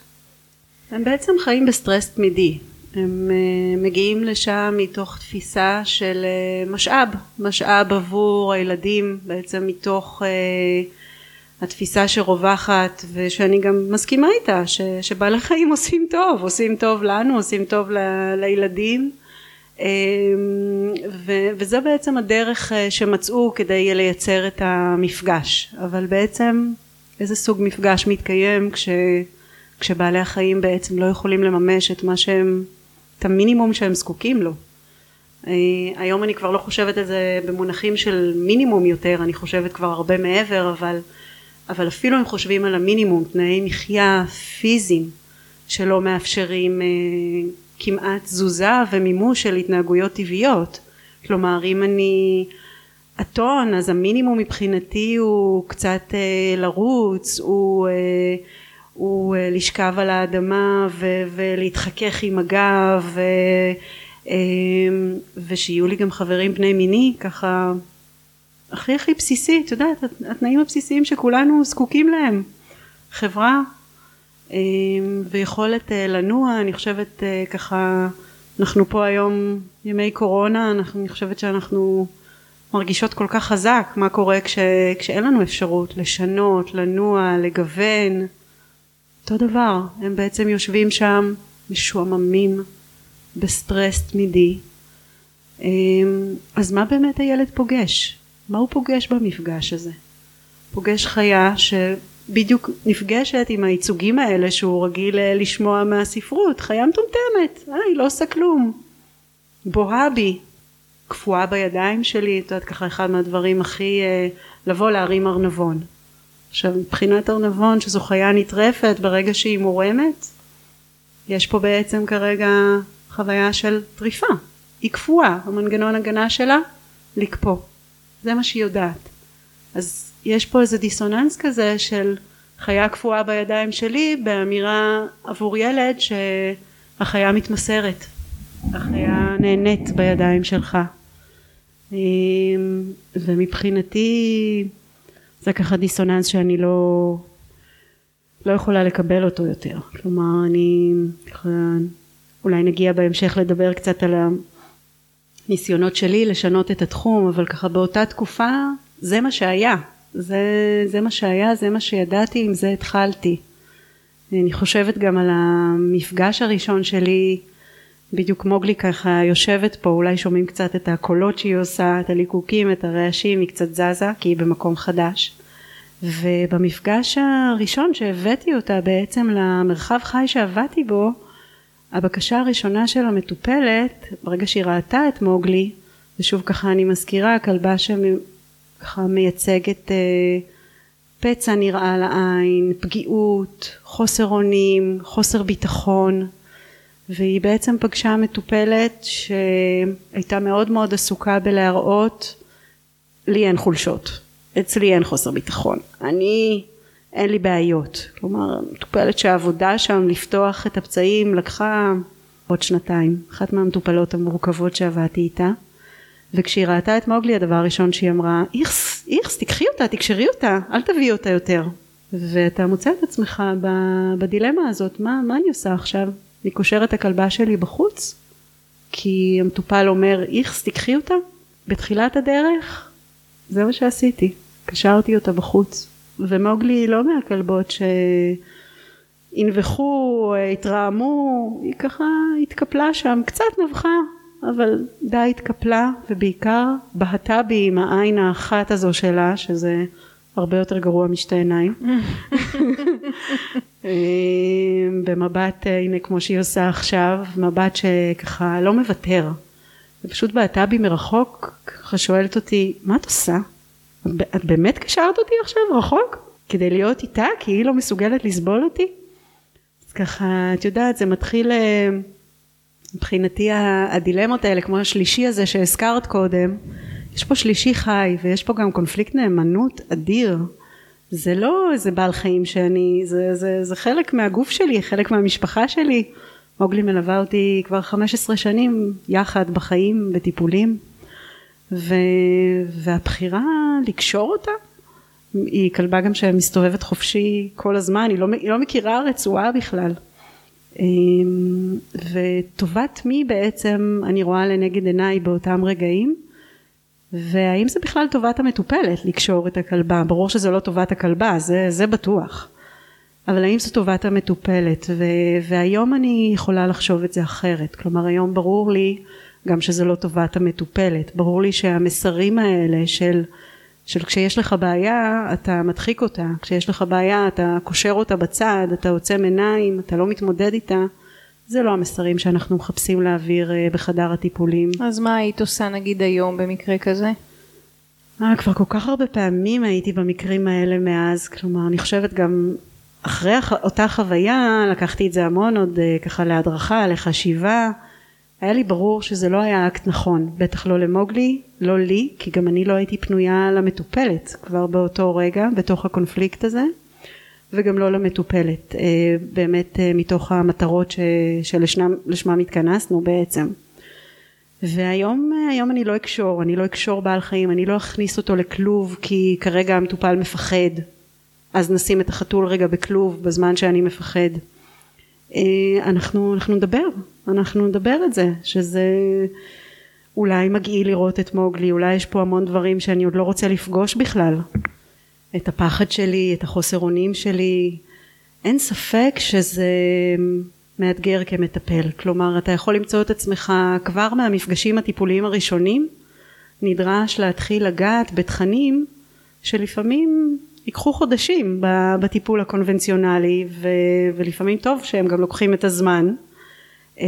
הם בעצם חיים בסטרס תמידי. הם מגיעים לשם מתוך תפיסה של משאב, משאב עבור הילדים, בעצם מתוך התפיסה שרווחת ושאני גם מסכימה איתה, ש, שבעלי חיים עושים טוב, עושים טוב לנו, עושים טוב ל, לילדים um, ו, וזה בעצם הדרך uh, שמצאו כדי לייצר את המפגש, אבל בעצם איזה סוג מפגש מתקיים כש... כשבעלי החיים בעצם לא יכולים לממש את מה שהם, את המינימום שהם זקוקים לו. אה, היום אני כבר לא חושבת על זה במונחים של מינימום יותר, אני חושבת כבר הרבה מעבר, אבל, אבל אפילו אם חושבים על המינימום, תנאי מחיה פיזיים שלא מאפשרים אה, כמעט תזוזה ומימוש של התנהגויות טבעיות. כלומר, אם אני אתון, אז המינימום מבחינתי הוא קצת אה, לרוץ, הוא אה, הוא אה, לשכב על האדמה ו- ולהתחכך עם הגב ו- אמ, ושיהיו לי גם חברים בני מיני ככה הכי הכי בסיסי את יודעת התנאים הבסיסיים שכולנו זקוקים להם חברה אמ, ויכולת אה, לנוע אני חושבת אה, ככה אנחנו פה היום ימי קורונה אני חושבת שאנחנו מרגישות כל כך חזק מה קורה כש, כשאין לנו אפשרות לשנות לנוע לגוון אותו דבר, הם בעצם יושבים שם משועממים בסטרס תמידי. אמ, אז מה באמת הילד פוגש? מה הוא פוגש במפגש הזה? פוגש חיה שבדיוק נפגשת עם הייצוגים האלה שהוא רגיל אה, לשמוע מהספרות, חיה מטומטמת, אה, היא לא עושה כלום, בוהה בי, קפואה בידיים שלי, את יודעת ככה אחד מהדברים הכי, אה, לבוא להרים ארנבון. עכשיו מבחינת ארנבון שזו חיה נטרפת ברגע שהיא מורמת יש פה בעצם כרגע חוויה של טריפה. היא קפואה. המנגנון הגנה שלה לקפוא זה מה שהיא יודעת אז יש פה איזה דיסוננס כזה של חיה קפואה בידיים שלי באמירה עבור ילד שהחיה מתמסרת החיה נהנית בידיים שלך אמ, ומבחינתי זה ככה דיסוננס שאני לא, לא יכולה לקבל אותו יותר. כלומר, אני אולי נגיע בהמשך לדבר קצת על הניסיונות שלי לשנות את התחום, אבל ככה באותה תקופה זה מה שהיה. זה, זה מה שהיה, זה מה שידעתי, עם זה התחלתי. אני חושבת גם על המפגש הראשון שלי, בדיוק מוגלי ככה יושבת פה, אולי שומעים קצת את הקולות שהיא עושה, את הליקוקים, את הרעשים, היא קצת זזה כי היא במקום חדש. ובמפגש הראשון שהבאתי אותה בעצם למרחב חי שעבדתי בו, הבקשה הראשונה של המטופלת, ברגע שהיא ראתה את מוגלי, ושוב ככה אני מזכירה, כלבה שככה מייצגת אה, פצע נראה לעין, פגיעות, חוסר אונים, חוסר ביטחון, והיא בעצם פגשה מטופלת שהייתה מאוד מאוד עסוקה בלהראות לי אין חולשות, אצלי אין חוסר ביטחון, אני אין לי בעיות, כלומר מטופלת שהעבודה שם לפתוח את הפצעים לקחה עוד שנתיים, אחת מהמטופלות המורכבות שעבדתי איתה וכשהיא ראתה את מוגלי הדבר הראשון שהיא אמרה איכס, איכס, תיקחי אותה, תקשרי אותה, אל תביאי אותה יותר. ואתה מוצא את עצמך בדילמה הזאת, מה, מה אני עושה עכשיו? אני קושרת את הכלבה שלי בחוץ? כי המטופל אומר איכס, תיקחי אותה? בתחילת הדרך זה מה שעשיתי, קשרתי אותה בחוץ. ומוגלי היא לא מהכלבות שינבחו, התרעמו, היא ככה התקפלה שם, קצת נבחה, אבל די התקפלה, ובעיקר בהתה בי עם העין האחת הזו שלה, שזה הרבה יותר גרוע משתי עיניים. אה, במבט, אה, הנה כמו שהיא עושה עכשיו, מבט שככה לא מוותר. ופשוט בהתה בי מרחוק, ככה שואלת אותי, מה את עושה? את באמת קשרת אותי עכשיו רחוק? כדי להיות איתה? כי היא לא מסוגלת לסבול אותי? אז ככה, את יודעת, זה מתחיל אה, מבחינתי הדילמות האלה, כמו השלישי הזה שהזכרת קודם, יש פה שלישי חי ויש פה גם קונפליקט נאמנות אדיר. זה לא איזה בעל חיים שאני, זה, זה, זה חלק מהגוף שלי, חלק מהמשפחה שלי. מוגלי מלווה אותי כבר 15 שנים יחד בחיים, בטיפולים. ו... והבחירה לקשור אותה היא כלבה גם שמסתובבת חופשי כל הזמן, היא לא, היא לא מכירה רצועה בכלל. אמ, וטובת מי בעצם אני רואה לנגד עיניי באותם רגעים והאם זה בכלל טובת המטופלת לקשור את הכלבה? ברור שזה לא טובת הכלבה זה, זה בטוח. אבל האם זו טובת המטופלת? ו, והיום אני יכולה לחשוב את זה אחרת. כלומר היום ברור לי גם שזה לא טובת המטופלת. ברור לי שהמסרים האלה של של כשיש לך בעיה אתה מדחיק אותה, כשיש לך בעיה אתה קושר אותה בצד, אתה עוצם עיניים, אתה לא מתמודד איתה, זה לא המסרים שאנחנו מחפשים להעביר אה, בחדר הטיפולים. אז מה היית עושה נגיד היום במקרה כזה? אה, כבר כל כך הרבה פעמים הייתי במקרים האלה מאז, כלומר אני חושבת גם אחרי אותה חוויה לקחתי את זה המון עוד אה, ככה להדרכה, לחשיבה היה לי ברור שזה לא היה אקט נכון, בטח לא למוגלי, לא לי, כי גם אני לא הייתי פנויה למטופלת כבר באותו רגע, בתוך הקונפליקט הזה, וגם לא למטופלת, אה, באמת אה, מתוך המטרות שלשמם התכנסנו בעצם. והיום אה, היום אני לא אקשור, אני לא אקשור בעל חיים, אני לא אכניס אותו לכלוב כי כרגע המטופל מפחד, אז נשים את החתול רגע בכלוב בזמן שאני מפחד. אנחנו, אנחנו נדבר, אנחנו נדבר את זה, שזה אולי מגעיל לראות את מוגלי, אולי יש פה המון דברים שאני עוד לא רוצה לפגוש בכלל. את הפחד שלי, את החוסר אונים שלי. אין ספק שזה מאתגר כמטפל. כלומר, אתה יכול למצוא את עצמך כבר מהמפגשים הטיפוליים הראשונים, נדרש להתחיל לגעת בתכנים שלפעמים ייקחו חודשים בטיפול הקונבנציונלי ולפעמים טוב שהם גם לוקחים את הזמן. אה,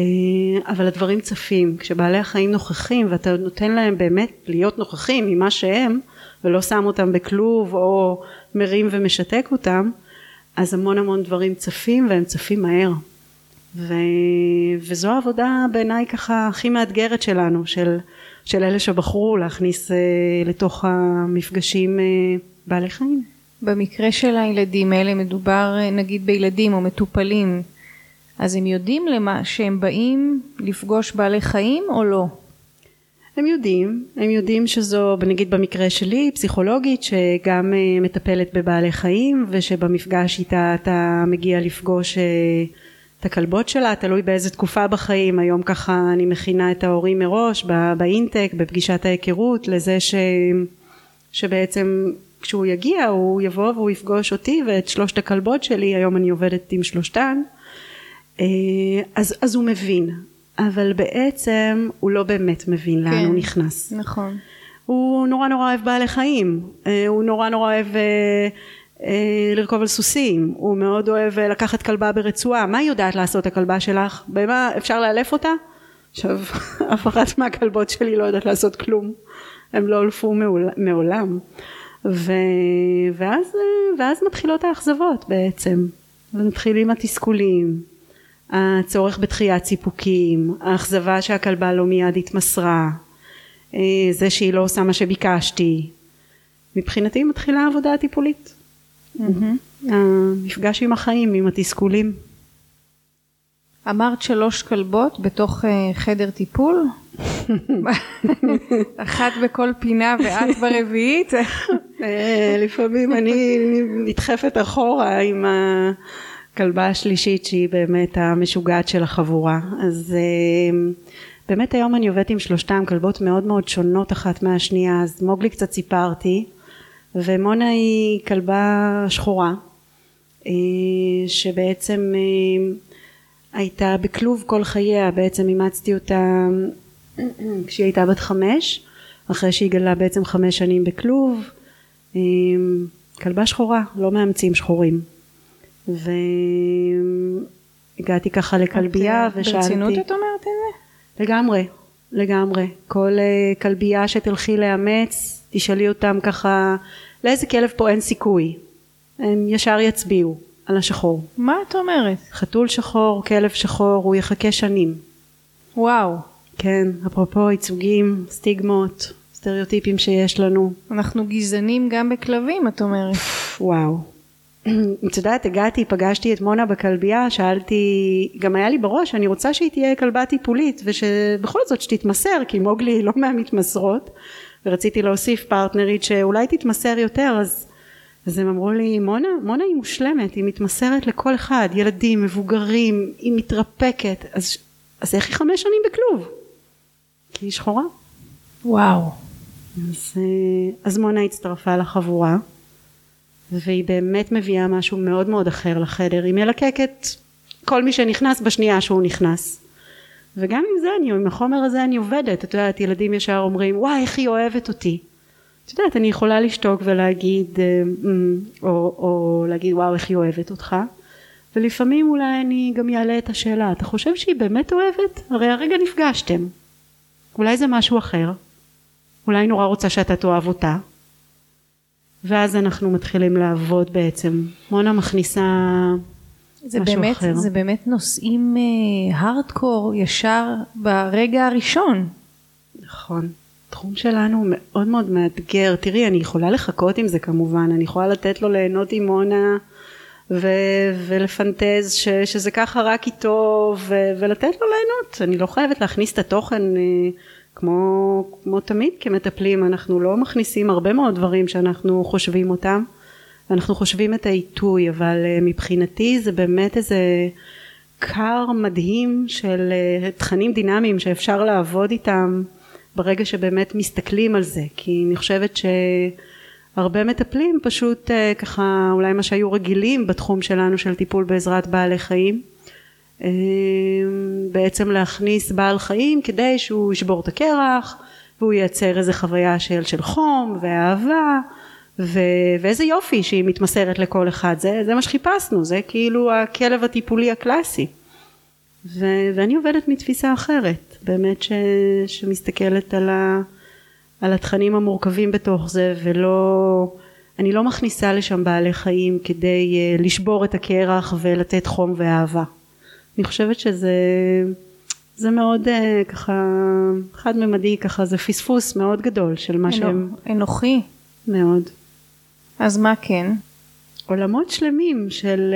אבל הדברים צפים. כשבעלי החיים נוכחים ואתה נותן להם באמת להיות נוכחים ממה שהם ולא שם אותם בכלוב או מרים ומשתק אותם אז המון המון דברים צפים והם צפים מהר. ו... וזו העבודה בעיניי ככה הכי מאתגרת שלנו של, של אלה שבחרו להכניס uh, לתוך המפגשים uh, בעלי חיים. במקרה של הילדים האלה מדובר נגיד בילדים או מטופלים אז הם יודעים למה שהם באים לפגוש בעלי חיים או לא? הם יודעים, הם יודעים שזו נגיד במקרה שלי פסיכולוגית שגם אה, מטפלת בבעלי חיים ושבמפגש איתה אתה מגיע לפגוש אה, את הכלבות שלה. תלוי באיזה תקופה בחיים. היום ככה אני מכינה את ההורים מראש באינטק בפגישת ההיכרות לזה ש, שבעצם כשהוא יגיע הוא יבוא והוא יפגוש אותי ואת שלושת הכלבות שלי היום אני עובדת עם שלושתן אה, אז, אז הוא מבין, אבל בעצם הוא לא באמת מבין כן, לאן הוא נכנס. נכון. הוא נורא נורא אוהב בעלי חיים, אה, הוא נורא נורא אוהב אה, לרכוב על סוסים, הוא מאוד אוהב לקחת כלבה ברצועה, מה היא יודעת לעשות הכלבה שלך? במה אפשר לאלף אותה? עכשיו, אף אחת מהכלבות שלי לא יודעת לעשות כלום, הם לא הולפו מעולם. ו... ואז, ואז מתחילות האכזבות בעצם, ומתחילים התסכולים, הצורך בדחיית סיפוקים, האכזבה שהכלבה לא מיד התמסרה, אה, זה שהיא לא עושה מה שביקשתי. מבחינתי מתחילה העבודה הטיפולית. Mm-hmm. המפגש עם החיים, עם התסכולים. אמרת שלוש כלבות בתוך אה, חדר טיפול? אחת בכל פינה ואת ברביעית? אה, לפעמים אני נדחפת אחורה עם הכלבה השלישית שהיא באמת המשוגעת של החבורה. אז אה, באמת היום אני עובדת עם שלושתם, כלבות מאוד מאוד שונות אחת מהשנייה, אז מוגלי קצת סיפרתי, ומונה היא כלבה שחורה, אה, שבעצם הייתה בכלוב כל חייה, בעצם אימצתי אותה כשהיא הייתה בת חמש, אחרי שהיא גלה בעצם חמש שנים בכלוב, כלבה שחורה, לא מאמצים שחורים. והגעתי ככה לכלבייה okay, אוקיי, ושאלתי... ברצינות את אומרת את זה? לגמרי, לגמרי. כל uh, כלבייה שתלכי לאמץ, תשאלי אותם ככה, לאיזה כלב פה אין סיכוי? הם ישר יצביעו על השחור. מה את אומרת? חתול שחור, כלב שחור, הוא יחכה שנים. וואו. כן, אפרופו ייצוגים, סטיגמות, סטריאוטיפים שיש לנו. אנחנו גזענים גם בכלבים, את אומרת. וואו. את יודעת, הגעתי, פגשתי את מונה בכלבייה, שאלתי, גם היה לי בראש, אני רוצה שהיא תהיה כלבה טיפולית, ושבכל זאת שתתמסר, כי מוגלי היא לא מהמתמסרות, ורציתי להוסיף פרטנרית שאולי תתמסר יותר, אז, אז הם אמרו לי, מונה, מונה היא מושלמת, היא מתמסרת לכל אחד, ילדים, מבוגרים, היא מתרפקת, אז, אז איך היא חמש שנים בכלוב? כי היא שחורה. וואו. אז, אה, אז מונה הצטרפה לחבורה. והיא באמת מביאה משהו מאוד מאוד אחר לחדר, היא מלקקת כל מי שנכנס בשנייה שהוא נכנס. וגם עם זה אני, עם החומר הזה אני עובדת, את יודעת, ילדים ישר אומרים, וואי, איך היא אוהבת אותי. את יודעת, אני יכולה לשתוק ולהגיד, אה, אמ, או, או להגיד, וואו, איך היא אוהבת אותך. ולפעמים אולי אני גם אעלה את השאלה, אתה חושב שהיא באמת אוהבת? הרי הרגע נפגשתם. אולי זה משהו אחר. אולי נורא רוצה שאתה תאהב אותה. ואז אנחנו מתחילים לעבוד בעצם. מונה מכניסה זה משהו באמת, אחר. זה באמת נושאים הארדקור uh, ישר ברגע הראשון. נכון. התחום שלנו מאוד מאוד מאתגר. תראי, אני יכולה לחכות עם זה כמובן, אני יכולה לתת לו ליהנות עם מונה ו- ולפנטז ש- שזה ככה רק איתו ו- ולתת לו ליהנות. אני לא חייבת להכניס את התוכן uh, כמו, כמו תמיד כמטפלים. אנחנו לא מכניסים הרבה מאוד דברים שאנחנו חושבים אותם. אנחנו חושבים את העיתוי אבל אה, מבחינתי זה באמת איזה כר מדהים של אה, תכנים דינמיים שאפשר לעבוד איתם ברגע שבאמת מסתכלים על זה. כי אני חושבת שהרבה מטפלים פשוט אה, ככה אולי מה שהיו רגילים בתחום שלנו של טיפול בעזרת בעלי חיים. אמ, בעצם להכניס בעל חיים כדי שהוא ישבור את הקרח והוא ייצר איזה חוויה של, של חום ואהבה ו, ואיזה יופי שהיא מתמסרת לכל אחד. זה, זה מה שחיפשנו זה כאילו הכלב הטיפולי הקלאסי. ו, ואני עובדת מתפיסה אחרת באמת ש, שמסתכלת על, ה, על התכנים המורכבים בתוך זה ולא אני לא מכניסה לשם בעלי חיים כדי uh, לשבור את הקרח ולתת חום ואהבה. אני חושבת שזה זה מאוד uh, ככה חד ממדי ככה זה פספוס מאוד גדול של מה שהם אנוכי. מאוד. אז מה כן? עולמות שלמים של,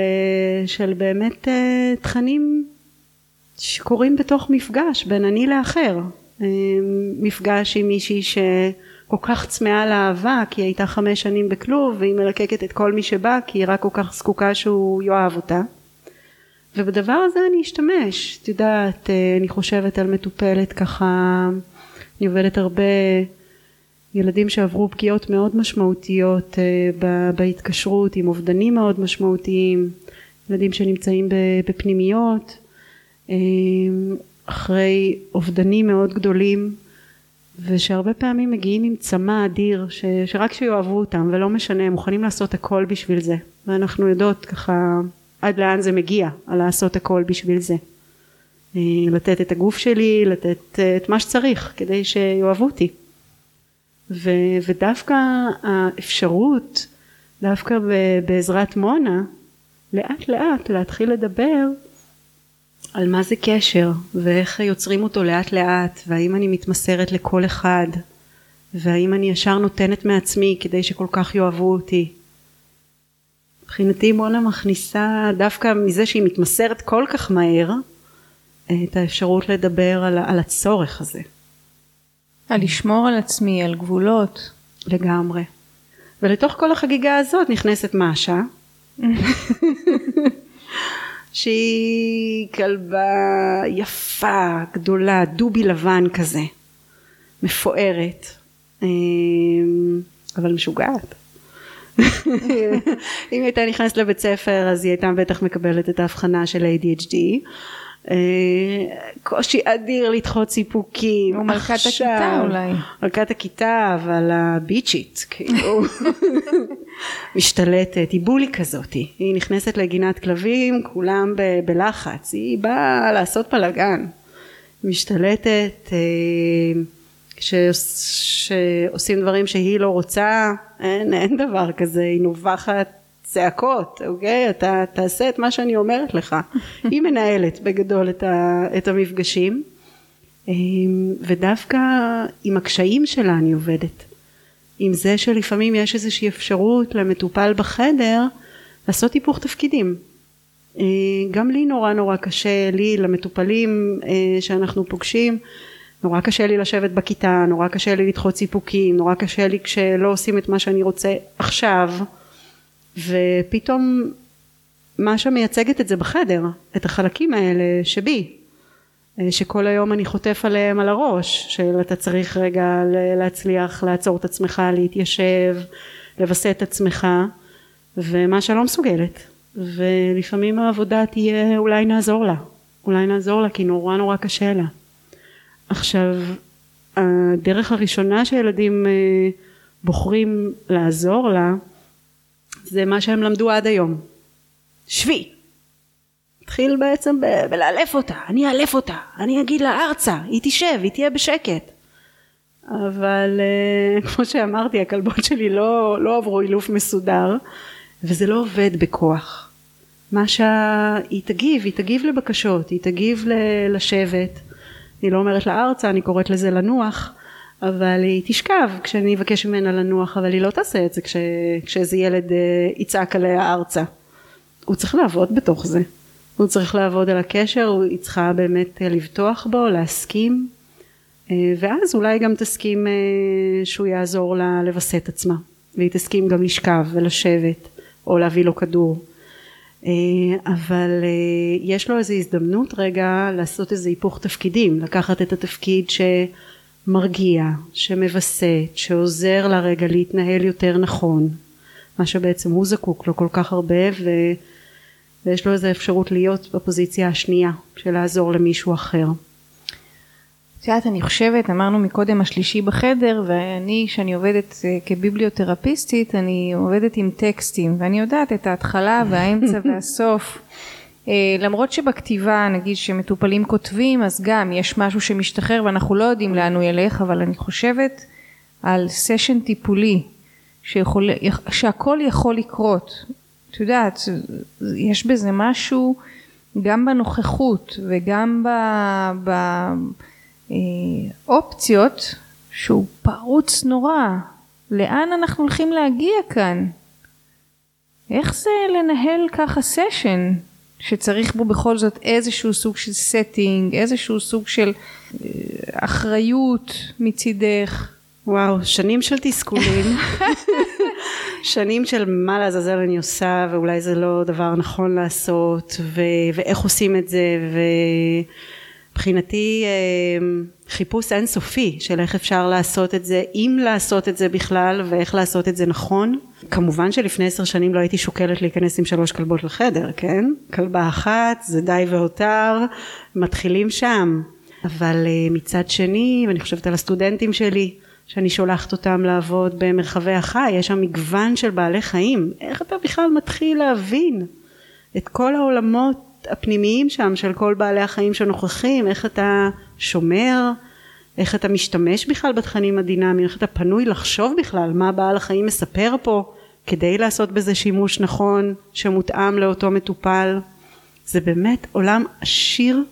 uh, של באמת uh, תכנים שקורים בתוך מפגש בין אני לאחר מפגש עם מישהי שכל כך צמאה לאהבה כי היא הייתה חמש שנים בכלוב והיא מלקקת את כל מי שבא כי היא רק כל כך זקוקה שהוא יאהב אותה. ובדבר הזה אני אשתמש, את יודעת, אה, אני חושבת על מטופלת ככה, אני עובדת הרבה ילדים שעברו פגיעות מאוד משמעותיות אה, בהתקשרות עם אובדנים מאוד משמעותיים, ילדים שנמצאים בפנימיות, אה, אחרי אובדנים מאוד גדולים ושהרבה פעמים מגיעים עם צמא אדיר ש, שרק שיאהבו אותם ולא משנה הם מוכנים לעשות הכל בשביל זה ואנחנו יודעות ככה עד לאן זה מגיע, לעשות הכל בשביל זה. אה, לתת את הגוף שלי, לתת אה, את מה שצריך כדי שיאהבו אותי. ו, ודווקא האפשרות, דווקא בעזרת מונה, לאט לאט להתחיל לדבר על מה זה קשר ואיך יוצרים אותו לאט לאט והאם אני מתמסרת לכל אחד והאם אני ישר נותנת מעצמי כדי שכל כך יאהבו אותי מבחינתי מונה מכניסה דווקא מזה שהיא מתמסרת כל כך מהר את האפשרות לדבר על, על הצורך הזה על לשמור על עצמי, על גבולות. לגמרי. ולתוך כל החגיגה הזאת נכנסת מאשה, שהיא כלבה יפה, גדולה, דובי לבן כזה, מפוארת, אמ, אבל משוגעת. אם היא הייתה נכנסת לבית ספר אז היא הייתה בטח מקבלת את ההבחנה של ADHD. אה, קושי אדיר לדחות סיפוקים. או מלכת הכיתה אולי. מלכת הכיתה אבל הביצ'ית כאילו משתלטת היא בולי כזאת. היא נכנסת לגינת כלבים כולם ב- בלחץ. היא באה לעשות בלאגן משתלטת אה, כשעושים דברים שהיא לא רוצה אין, אין דבר כזה. היא נובחת צעקות אוקיי אתה תעשה את מה שאני אומרת לך. היא מנהלת בגדול את, ה, את המפגשים. אמ, ודווקא עם הקשיים שלה אני עובדת עם זה שלפעמים יש איזושהי אפשרות למטופל בחדר לעשות היפוך תפקידים. אה, גם לי נורא נורא קשה לי למטופלים אה, שאנחנו פוגשים נורא קשה לי לשבת בכיתה, נורא קשה לי לדחות סיפוקים, נורא קשה לי כשלא עושים את מה שאני רוצה עכשיו. ופתאום משה מייצגת את זה בחדר, את החלקים האלה שבי, שכל היום אני חוטף עליהם על הראש, של אתה צריך רגע להצליח לעצור את עצמך, להתיישב, לווסת את עצמך, ומה שלא מסוגלת. ולפעמים העבודה תהיה אולי נעזור לה, אולי נעזור לה כי נורא נורא קשה לה. עכשיו הדרך הראשונה שילדים אה, בוחרים לעזור לה זה מה שהם למדו עד היום שבי התחיל בעצם ב- בלאלף אותה אני אאלף אותה אני אגיד לה ארצה היא תשב היא תהיה בשקט אבל אה, כמו שאמרתי הכלבות שלי לא, לא עברו אילוף מסודר וזה לא עובד בכוח מה שהיא תגיב היא תגיב לבקשות היא תגיב לשבת אני לא אומרת לה ארצה, אני קוראת לזה לנוח, אבל היא תשכב כשאני אבקש ממנה לנוח, אבל היא לא תעשה את זה כש, כשאיזה ילד אה, יצעק עליה ארצה. הוא צריך לעבוד בתוך זה. הוא צריך לעבוד על הקשר, היא צריכה באמת אה, לבטוח בו, להסכים, אה, ואז אולי גם תסכים שהוא יעזור לה לווסת עצמה, והיא תסכים גם לשכב ולשבת, או להביא לו כדור. אה, אבל אה, יש לו איזו הזדמנות רגע לעשות איזה היפוך תפקידים, לקחת את התפקיד שמרגיע, שמווסת, שעוזר לה רגע להתנהל יותר נכון, מה שבעצם הוא זקוק לו כל כך הרבה ו... ויש לו איזו אפשרות להיות בפוזיציה השנייה של לעזור למישהו אחר. את יודעת, אני חושבת, אמרנו מקודם השלישי בחדר, ואני, שאני עובדת אה, כביבליותרפיסטית, אני עובדת עם טקסטים, ואני יודעת את ההתחלה והאמצע והסוף. אה, למרות שבכתיבה, נגיד שמטופלים כותבים, אז גם יש משהו שמשתחרר ואנחנו לא יודעים לאן הוא ילך, אבל אני חושבת על סשן טיפולי, שיכול, שהכל יכול לקרות. את יודעת, יש בזה משהו גם בנוכחות וגם ב... ב אה, שהוא פרוץ נורא. לאן אנחנו הולכים להגיע כאן? איך זה לנהל ככה סשן שצריך בו בכל זאת איזשהו סוג של setting, איזשהו סוג של אה, אחריות מצידך? וואו, שנים של תסכולים, שנים של מה לעזאזל אני עושה ואולי זה לא דבר נכון לעשות ו- ואיך עושים את זה ו... מבחינתי אה, חיפוש אינסופי של איך אפשר לעשות את זה, אם לעשות את זה בכלל ואיך לעשות את זה נכון. כמובן שלפני עשר שנים לא הייתי שוקלת להיכנס עם שלוש כלבות לחדר, כן? כלבה אחת זה די והותר, מתחילים שם. אבל אה, מצד שני, ואני חושבת על הסטודנטים שלי, שאני שולחת אותם לעבוד במרחבי החי, יש שם מגוון של בעלי חיים. איך אתה בכלל מתחיל להבין את כל העולמות הפנימיים שם של כל בעלי החיים שנוכחים, איך אתה שומר, איך אתה משתמש בכלל בתכנים הדינמיים, איך אתה פנוי לחשוב בכלל מה בעל החיים מספר פה כדי לעשות בזה שימוש נכון שמותאם לאותו מטופל. זה באמת עולם עשיר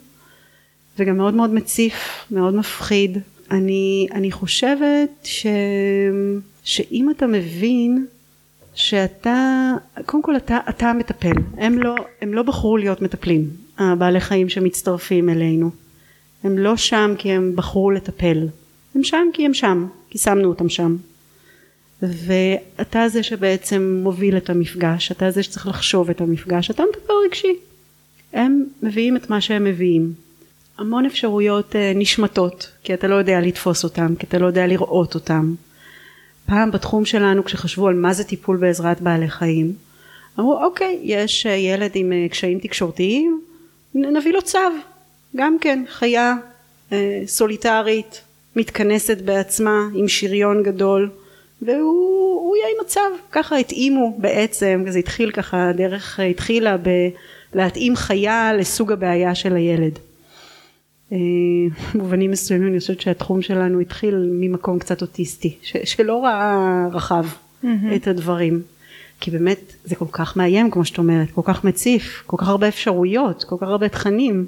וגם מאוד מאוד מציף, מאוד מפחיד. אני, אני חושבת ש, שאם אתה מבין שאתה, קודם כל אתה, אתה המטפל, הם לא, הם לא בחרו להיות מטפלים, הבעלי חיים שמצטרפים אלינו, הם לא שם כי הם בחרו לטפל, הם שם כי הם שם, כי שמנו אותם שם. ואתה זה שבעצם מוביל את המפגש, אתה זה שצריך לחשוב את המפגש, אתה מטפל רגשי. הם מביאים את מה שהם מביאים. המון אפשרויות אה, נשמטות, כי אתה לא יודע לתפוס אותם, כי אתה לא יודע לראות אותם. פעם בתחום שלנו כשחשבו על מה זה טיפול בעזרת בעלי חיים, אמרו אוקיי, יש אה, ילד עם אה, קשיים תקשורתיים, נביא לו צו. גם כן, חיה סוליטרית, מתכנסת בעצמה, עם שריון גדול. והוא יהיה עם הצו, ככה התאימו בעצם, זה התחיל ככה, הדרך התחילה בלהתאים חיה לסוג הבעיה של הילד. אה, במובנים מסוימים אני חושבת שהתחום שלנו התחיל ממקום קצת אוטיסטי, ש- שלא ראה רחב mm-hmm. את הדברים. כי באמת זה כל כך מאיים כמו שאת אומרת, כל כך מציף, כל כך הרבה אפשרויות, כל כך הרבה תכנים.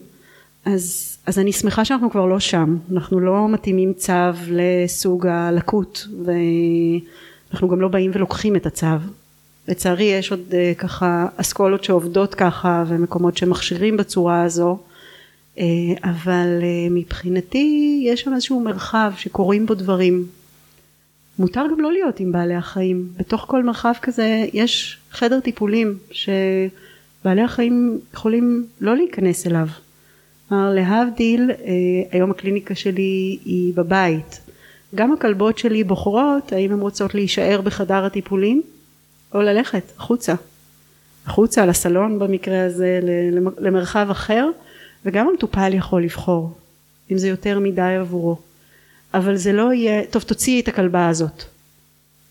אז, אז אני שמחה שאנחנו כבר לא שם, אנחנו לא מתאימים צו לסוג הלקות ואנחנו גם לא באים ולוקחים את הצו. לצערי יש עוד uh, ככה אסכולות שעובדות ככה ומקומות שמכשירים בצורה הזו, אבל uh, מבחינתי יש שם איזשהו מרחב שקורים בו דברים. מותר גם לא להיות עם בעלי החיים, בתוך כל מרחב כזה יש חדר טיפולים שבעלי החיים יכולים לא להיכנס אליו. כלומר להבדיל אה, היום הקליניקה שלי היא בבית גם הכלבות שלי בוחרות האם הן רוצות להישאר בחדר הטיפולים או ללכת החוצה החוצה לסלון במקרה הזה למרחב אחר וגם המטופל יכול לבחור אם זה יותר מדי עבורו. אבל זה לא יהיה טוב תוציאי את הכלבה הזאת.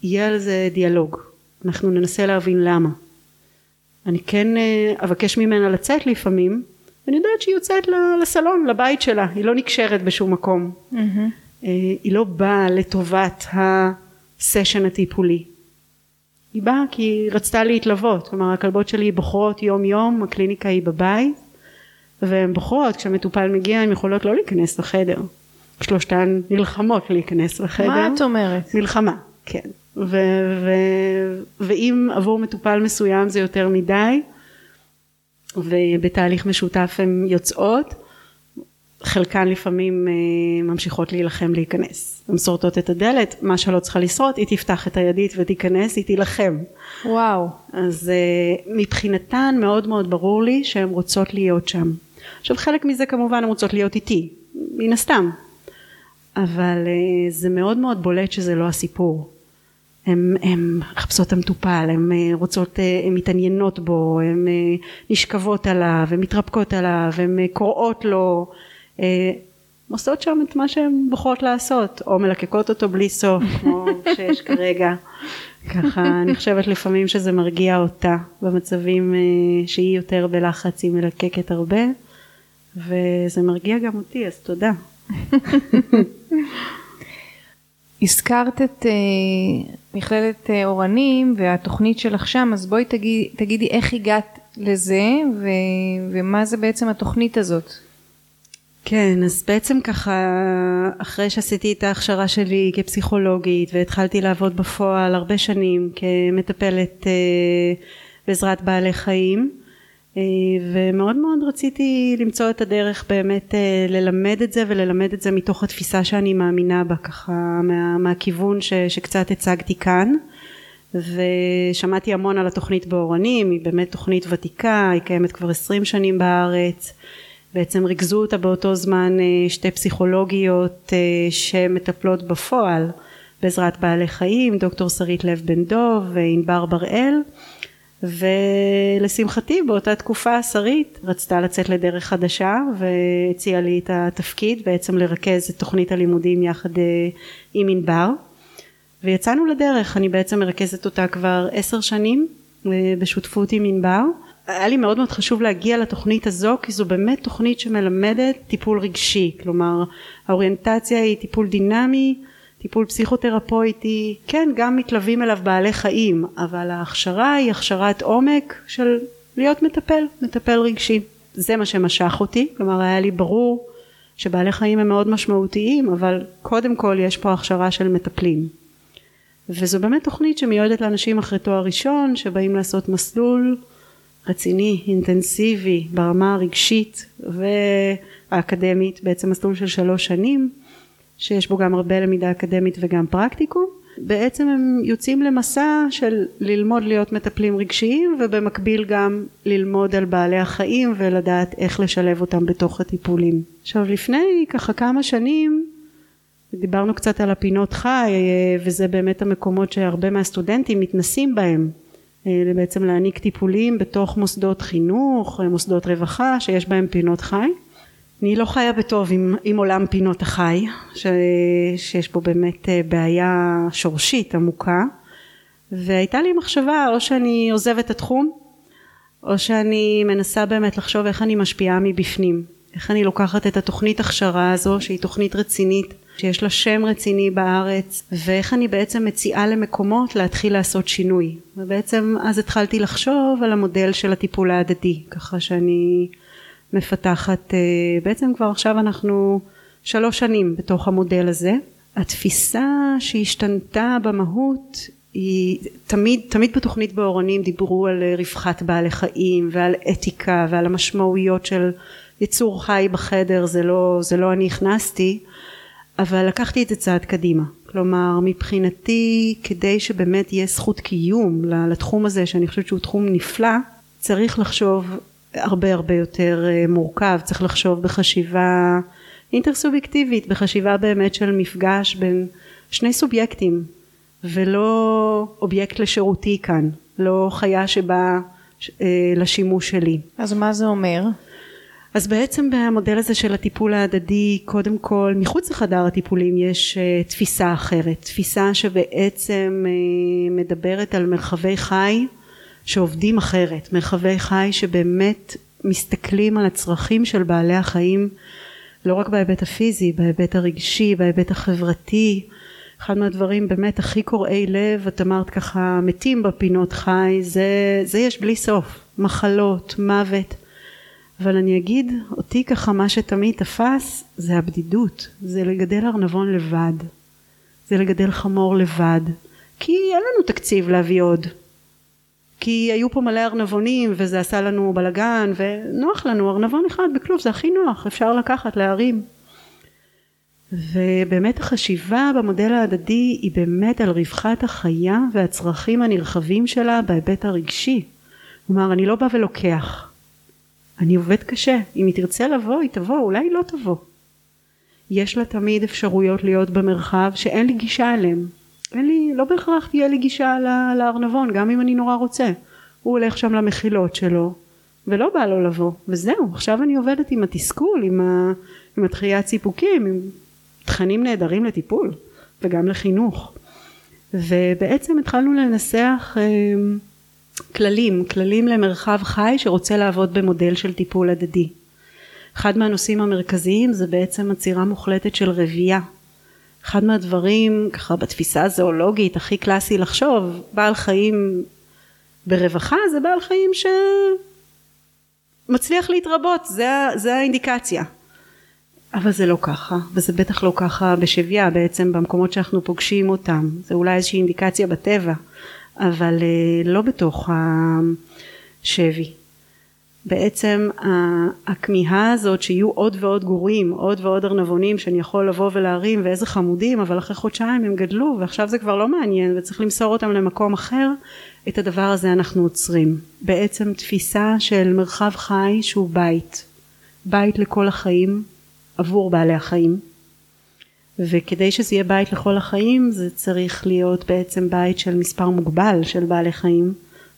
יהיה על זה דיאלוג. אנחנו ננסה להבין למה. אני כן אה, אבקש ממנה לצאת לפעמים ואני יודעת שהיא יוצאת לסלון, לבית שלה, היא לא נקשרת בשום מקום. Mm-hmm. היא לא באה לטובת הסשן הטיפולי. היא באה כי היא רצתה להתלוות, כלומר הכלבות שלי בוחרות יום יום, הקליניקה היא בבית, והן בוחרות, כשהמטופל מגיע הן יכולות לא להיכנס לחדר. שלושתן נלחמות להיכנס לחדר. מה את אומרת? מלחמה, כן. ו- ו- ואם עבור מטופל מסוים זה יותר מדי, ובתהליך משותף הן יוצאות חלקן לפעמים אה, ממשיכות להילחם להיכנס הן שורטות את הדלת מה שלא צריכה לשרוט היא תפתח את הידית ותיכנס היא תילחם וואו אז אה, מבחינתן מאוד מאוד ברור לי שהן רוצות להיות שם עכשיו חלק מזה כמובן הן רוצות להיות איתי מן הסתם. אבל אה, זה מאוד מאוד בולט שזה לא הסיפור. הן מחפשות את המטופל, הן אה, רוצות, הן אה, מתעניינות בו, הן נשכבות עליו, הן מתרפקות עליו, הן קוראות לו, עושות שם את מה שהן בוחרות לעשות, או מלקקות אותו בלי סוף, כמו שיש כרגע. ככה אני חושבת לפעמים שזה מרגיע אותה במצבים שהיא יותר בלחץ, היא מלקקת הרבה, וזה מרגיע גם אותי, אז תודה. הזכרת את uh, מכללת uh, אורנים והתוכנית שלך שם, אז בואי תגיד, תגידי איך הגעת לזה ו, ומה זה בעצם התוכנית הזאת. כן, אז בעצם ככה, אחרי שעשיתי את ההכשרה שלי כפסיכולוגית והתחלתי לעבוד בפועל הרבה שנים כמטפלת uh, בעזרת בעלי חיים, ומאוד מאוד רציתי למצוא את הדרך באמת אה, ללמד את זה וללמד את זה מתוך התפיסה שאני מאמינה בה ככה מה, מהכיוון ש, שקצת הצגתי כאן. ושמעתי המון על התוכנית באורנים היא באמת תוכנית ותיקה היא קיימת כבר עשרים שנים בארץ. בעצם ריכזו אותה באותו זמן אה, שתי פסיכולוגיות שמטפלות בפועל בעזרת בעלי חיים דוקטור שרית לב בן דוב וענבר בראל ולשמחתי באותה תקופה שרית רצתה לצאת לדרך חדשה והציעה לי את התפקיד בעצם לרכז את תוכנית הלימודים יחד אה, עם ענבר. ויצאנו לדרך. אני בעצם מרכזת אותה כבר עשר שנים אה, בשותפות עם ענבר. היה לי מאוד מאוד חשוב להגיע לתוכנית הזו כי זו באמת תוכנית שמלמדת טיפול רגשי. כלומר האוריינטציה היא טיפול דינמי טיפול פסיכותרפויטי, כן גם מתלווים אליו בעלי חיים, אבל ההכשרה היא הכשרת עומק של להיות מטפל, מטפל רגשי. זה מה שמשך אותי, כלומר היה לי ברור שבעלי חיים הם מאוד משמעותיים, אבל קודם כל יש פה הכשרה של מטפלים. וזו באמת תוכנית שמיועדת לאנשים אחרי תואר ראשון, שבאים לעשות מסלול רציני, אינטנסיבי, ברמה הרגשית והאקדמית, בעצם מסלול של שלוש שנים. שיש בו גם הרבה למידה אקדמית וגם פרקטיקום. בעצם הם יוצאים למסע של ללמוד להיות מטפלים רגשיים ובמקביל גם ללמוד על בעלי החיים ולדעת איך לשלב אותם בתוך הטיפולים. עכשיו לפני ככה כמה שנים דיברנו קצת על הפינות חי וזה באמת המקומות שהרבה מהסטודנטים מתנסים בהם אה, בעצם להעניק טיפולים בתוך מוסדות חינוך, מוסדות רווחה שיש בהם פינות חי. אני לא חיה בטוב עם, עם עולם פינות החי, ש, שיש בו באמת אה, בעיה שורשית עמוקה, והייתה לי מחשבה או שאני עוזבת את התחום, או שאני מנסה באמת לחשוב איך אני משפיעה מבפנים, איך אני לוקחת את התוכנית הכשרה הזו שהיא תוכנית רצינית שיש לה שם רציני בארץ ואיך אני בעצם מציעה למקומות להתחיל לעשות שינוי. ובעצם אז התחלתי לחשוב על המודל של הטיפול ההדדי ככה שאני מפתחת אה, בעצם כבר עכשיו אנחנו שלוש שנים בתוך המודל הזה. התפיסה שהשתנתה במהות היא תמיד תמיד בתוכנית באורנים דיברו על אה, רווחת בעלי חיים ועל אתיקה ועל המשמעויות של יצור חי בחדר זה לא זה לא אני הכנסתי אבל לקחתי את זה צעד קדימה. כלומר מבחינתי כדי שבאמת יהיה זכות קיום לתחום הזה שאני חושבת שהוא תחום נפלא צריך לחשוב הרבה הרבה יותר אה, מורכב. צריך לחשוב בחשיבה אינטרסובייקטיבית בחשיבה באמת של מפגש בין שני סובייקטים ולא אובייקט לשירותי כאן לא חיה שבאה אה, לשימוש שלי. אז מה זה אומר? אז בעצם במודל הזה של הטיפול ההדדי קודם כל מחוץ לחדר הטיפולים יש uh, תפיסה אחרת. תפיסה שבעצם uh, מדברת על מרחבי חי שעובדים אחרת מרחבי חי שבאמת מסתכלים על הצרכים של בעלי החיים לא רק בהיבט הפיזי בהיבט הרגשי בהיבט החברתי. אחד מהדברים באמת הכי קורעי לב את אמרת ככה מתים בפינות חי זה, זה יש בלי סוף. מחלות מוות. אבל אני אגיד אותי ככה מה שתמיד תפס זה הבדידות. זה לגדל ארנבון לבד. זה לגדל חמור לבד. כי אין לנו תקציב להביא עוד כי היו פה מלא ארנבונים וזה עשה לנו בלגן ונוח לנו ארנבון אחד בכלוב זה הכי נוח אפשר לקחת להרים ובאמת החשיבה במודל ההדדי היא באמת על רווחת החיה והצרכים הנרחבים שלה בהיבט הרגשי כלומר אני לא בא ולוקח אני עובד קשה, אם היא תרצה לבוא היא תבוא, אולי היא לא תבוא. יש לה תמיד אפשרויות להיות במרחב שאין לי גישה אליהם. אין לי, לא בהכרח תהיה לי גישה לארנבון, גם אם אני נורא רוצה. הוא הולך שם למחילות שלו, ולא בא לו לבוא, וזהו, עכשיו אני עובדת עם התסכול, עם, ה, עם התחיית סיפוקים, עם תכנים נהדרים לטיפול, וגם לחינוך. ובעצם התחלנו לנסח אה, כללים, כללים למרחב חי שרוצה לעבוד במודל של טיפול הדדי. אחד מהנושאים המרכזיים זה בעצם עצירה מוחלטת של רבייה. אחד מהדברים ככה בתפיסה הזואולוגית הכי קלאסי לחשוב בעל חיים ברווחה זה בעל חיים שמצליח להתרבות זה, זה האינדיקציה אבל זה לא ככה וזה בטח לא ככה בשביה בעצם במקומות שאנחנו פוגשים אותם זה אולי איזושהי אינדיקציה בטבע אבל אה, לא בתוך השבי. בעצם הכמיהה הזאת שיהיו עוד ועוד גורים, עוד ועוד ארנבונים שאני יכול לבוא ולהרים ואיזה חמודים, אבל אחרי חודשיים הם גדלו ועכשיו זה כבר לא מעניין וצריך למסור אותם למקום אחר, את הדבר הזה אנחנו עוצרים. בעצם תפיסה של מרחב חי שהוא בית, בית לכל החיים עבור בעלי החיים. וכדי שזה יהיה בית לכל החיים זה צריך להיות בעצם בית של מספר מוגבל של בעלי חיים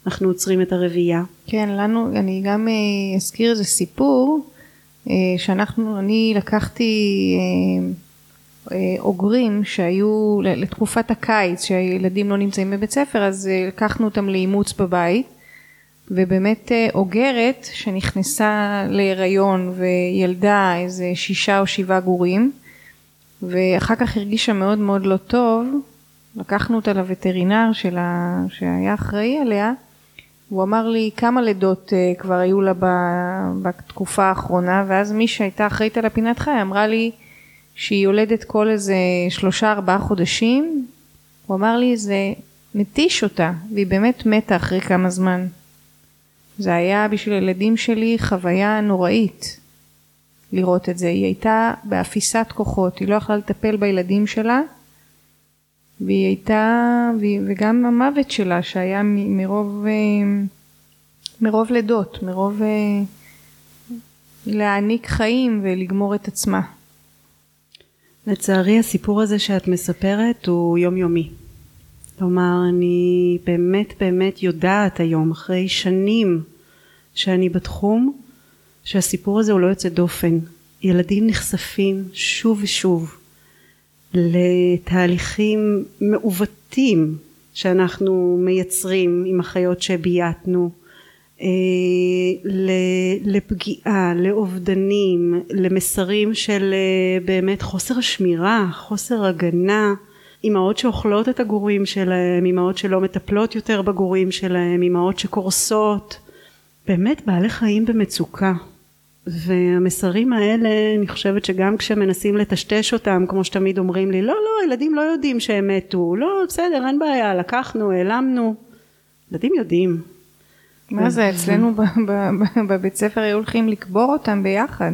אנחנו עוצרים את הרבייה. כן לנו אני גם אה, אזכיר איזה סיפור אה, שאנחנו אני לקחתי אה, אוגרים שהיו לתקופת הקיץ שהילדים לא נמצאים בבית ספר אז לקחנו אותם לאימוץ בבית ובאמת אוגרת שנכנסה להיריון וילדה איזה שישה או שבעה גורים ואחר כך הרגישה מאוד מאוד לא טוב, לקחנו אותה לווטרינר שלה, שהיה אחראי עליה, הוא אמר לי כמה לידות uh, כבר היו לה בתקופה האחרונה, ואז מי שהייתה אחראית על הפינת חי אמרה לי שהיא יולדת כל איזה שלושה ארבעה חודשים, הוא אמר לי זה מתיש אותה, והיא באמת מתה אחרי כמה זמן. זה היה בשביל הילדים שלי חוויה נוראית. לראות את זה. היא הייתה באפיסת כוחות, היא לא יכלה לטפל בילדים שלה, והיא הייתה, וגם המוות שלה שהיה מרוב, אה, מרוב לידות, מרוב אה, להעניק חיים ולגמור את עצמה. לצערי הסיפור הזה שאת מספרת הוא יומיומי. כלומר אני באמת באמת יודעת היום אחרי שנים שאני בתחום שהסיפור הזה הוא לא יוצא דופן. ילדים נחשפים שוב ושוב לתהליכים מעוותים שאנחנו מייצרים עם החיות שבייתנו אה, לפגיעה, לאובדנים, למסרים של אה, באמת חוסר שמירה, חוסר הגנה, אימהות שאוכלות את הגורים שלהם, אימהות שלא מטפלות יותר בגורים שלהם, אימהות שקורסות, באמת בעלי חיים במצוקה. והמסרים האלה אני חושבת שגם כשמנסים לטשטש אותם כמו שתמיד אומרים לי לא לא ילדים לא יודעים שהם מתו. לא בסדר אין בעיה לקחנו העלמנו. ילדים יודעים. מה זה אצלנו בבית ספר היו הולכים לקבור אותם ביחד.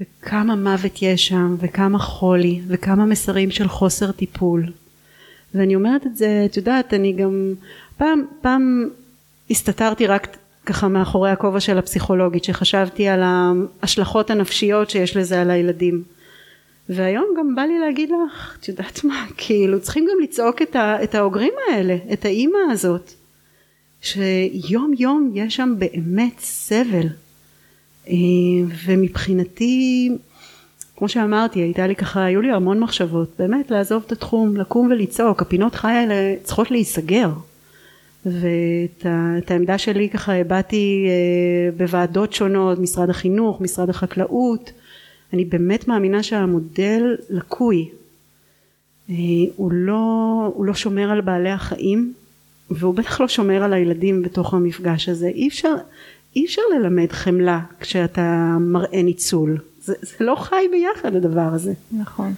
וכמה מוות יש שם וכמה חולי וכמה מסרים של חוסר טיפול. ואני אומרת את זה את יודעת אני גם פעם פעם הסתתרתי רק ככה מאחורי הכובע של הפסיכולוגית שחשבתי על ההשלכות הנפשיות שיש לזה על הילדים. והיום גם בא לי להגיד לך את יודעת מה כאילו צריכים גם לצעוק את, ה, את האוגרים האלה את האימא הזאת שיום יום יש שם באמת סבל. אה, ומבחינתי כמו שאמרתי הייתה לי ככה היו לי המון מחשבות באמת לעזוב את התחום לקום ולצעוק הפינות חי האלה צריכות להיסגר ואת העמדה שלי ככה הבעתי אה, בוועדות שונות משרד החינוך משרד החקלאות. אני באמת מאמינה שהמודל לקוי. אה, הוא לא, הוא לא שומר על בעלי החיים והוא בטח לא שומר על הילדים בתוך המפגש הזה. אי אפשר, אי אפשר ללמד חמלה כשאתה מראה ניצול. זה, זה לא חי ביחד הדבר הזה. נכון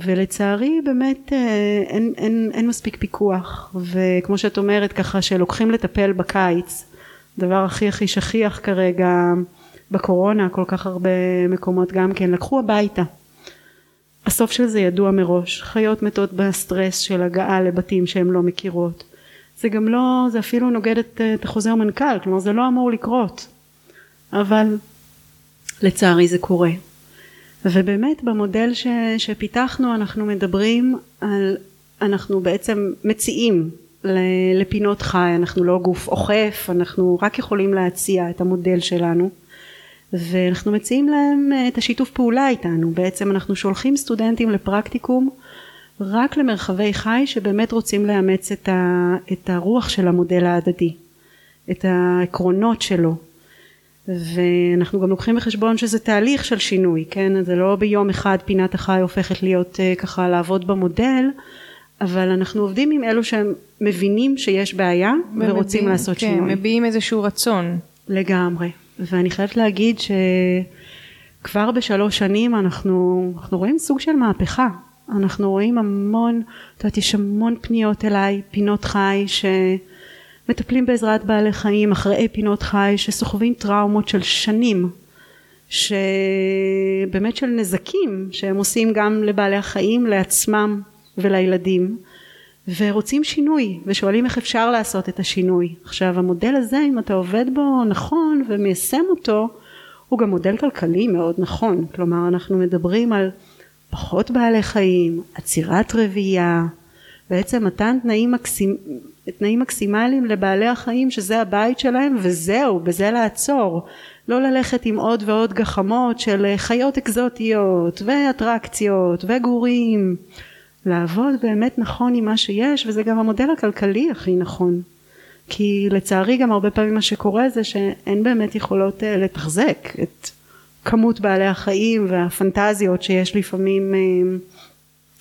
ולצערי באמת אה, אין, אין, אין מספיק פיקוח. וכמו שאת אומרת ככה שלוקחים לטפל בקיץ דבר הכי הכי שכיח כרגע בקורונה כל כך הרבה מקומות גם כן לקחו הביתה. הסוף של זה ידוע מראש. חיות מתות בסטרס של הגעה לבתים שהן לא מכירות. זה גם לא זה אפילו נוגד את, את החוזר מנכ"ל כלומר זה לא אמור לקרות. אבל לצערי זה קורה ובאמת במודל ש, שפיתחנו אנחנו מדברים על אנחנו בעצם מציעים לפינות חי. אנחנו לא גוף אוכף אנחנו רק יכולים להציע את המודל שלנו. ואנחנו מציעים להם אה, את השיתוף פעולה איתנו. בעצם אנחנו שולחים סטודנטים לפרקטיקום רק למרחבי חי שבאמת רוצים לאמץ את, ה, את הרוח של המודל ההדדי את העקרונות שלו ואנחנו גם לוקחים בחשבון שזה תהליך של שינוי כן זה לא ביום אחד פינת החי הופכת להיות uh, ככה לעבוד במודל אבל אנחנו עובדים עם אלו שהם מבינים שיש בעיה ומביאים, ורוצים לעשות כן, שינוי. מביעים איזשהו רצון. לגמרי ואני חייבת להגיד שכבר בשלוש שנים אנחנו, אנחנו רואים סוג של מהפכה אנחנו רואים המון, את יודעת יש המון פניות אליי פינות חי ש... מטפלים בעזרת בעלי חיים אחראי פינות חי שסוחבים טראומות של שנים שבאמת של נזקים שהם עושים גם לבעלי החיים לעצמם ולילדים ורוצים שינוי ושואלים איך אפשר לעשות את השינוי. עכשיו המודל הזה אם אתה עובד בו נכון ומיישם אותו הוא גם מודל כלכלי מאוד נכון. כלומר אנחנו מדברים על פחות בעלי חיים עצירת רבייה בעצם מתן תנאים, מקסימ... תנאים מקסימליים לבעלי החיים שזה הבית שלהם וזהו בזה לעצור. לא ללכת עם עוד ועוד גחמות של חיות אקזוטיות ואטרקציות וגורים. לעבוד באמת נכון עם מה שיש וזה גם המודל הכלכלי הכי נכון. כי לצערי גם הרבה פעמים מה שקורה זה שאין באמת יכולות אה, לתחזק את כמות בעלי החיים והפנטזיות שיש לפעמים אה,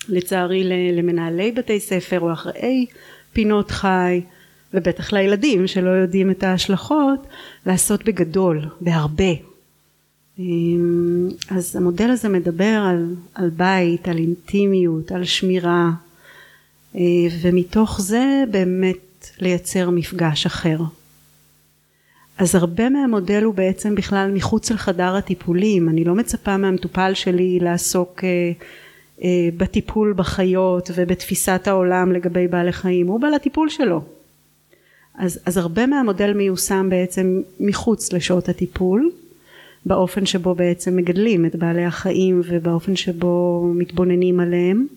לצערי למנהלי בתי ספר או אחראי פינות חי ובטח לילדים שלא יודעים את ההשלכות לעשות בגדול בהרבה. אמ, אז המודל הזה מדבר על, על בית על אינטימיות על שמירה אה, ומתוך זה באמת לייצר מפגש אחר. אז הרבה מהמודל הוא בעצם בכלל מחוץ לחדר הטיפולים, אני לא מצפה מהמטופל שלי לעסוק אה, בטיפול בחיות ובתפיסת העולם לגבי בעלי חיים, הוא בא לטיפול שלו. אז, אז הרבה מהמודל מיושם בעצם מחוץ לשעות הטיפול, באופן שבו בעצם מגדלים את בעלי החיים ובאופן שבו מתבוננים עליהם.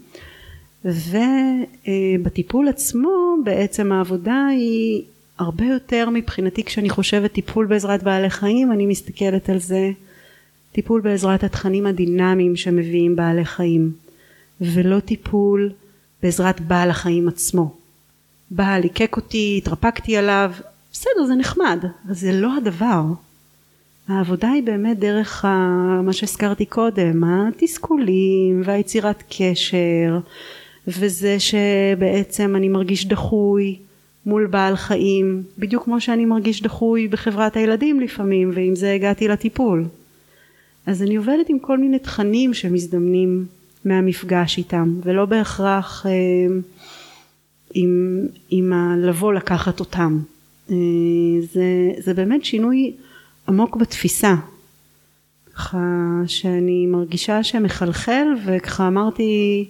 ובטיפול עצמו בעצם העבודה היא הרבה יותר מבחינתי כשאני חושבת טיפול בעזרת בעלי חיים אני מסתכלת על זה טיפול בעזרת התכנים הדינמיים שמביאים בעלי חיים ולא טיפול בעזרת בעל החיים עצמו. בעל ליקק אותי, התרפקתי עליו, בסדר זה נחמד, אבל זה לא הדבר. העבודה היא באמת דרך ה... מה שהזכרתי קודם, התסכולים והיצירת קשר וזה שבעצם אני מרגיש דחוי מול בעל חיים בדיוק כמו שאני מרגיש דחוי בחברת הילדים לפעמים ועם זה הגעתי לטיפול אז אני עובדת עם כל מיני תכנים שמזדמנים מהמפגש איתם ולא בהכרח אה, עם, עם הלבוא לקחת אותם. אה, זה, זה באמת שינוי עמוק בתפיסה. ככה שאני מרגישה שמחלחל וככה אמרתי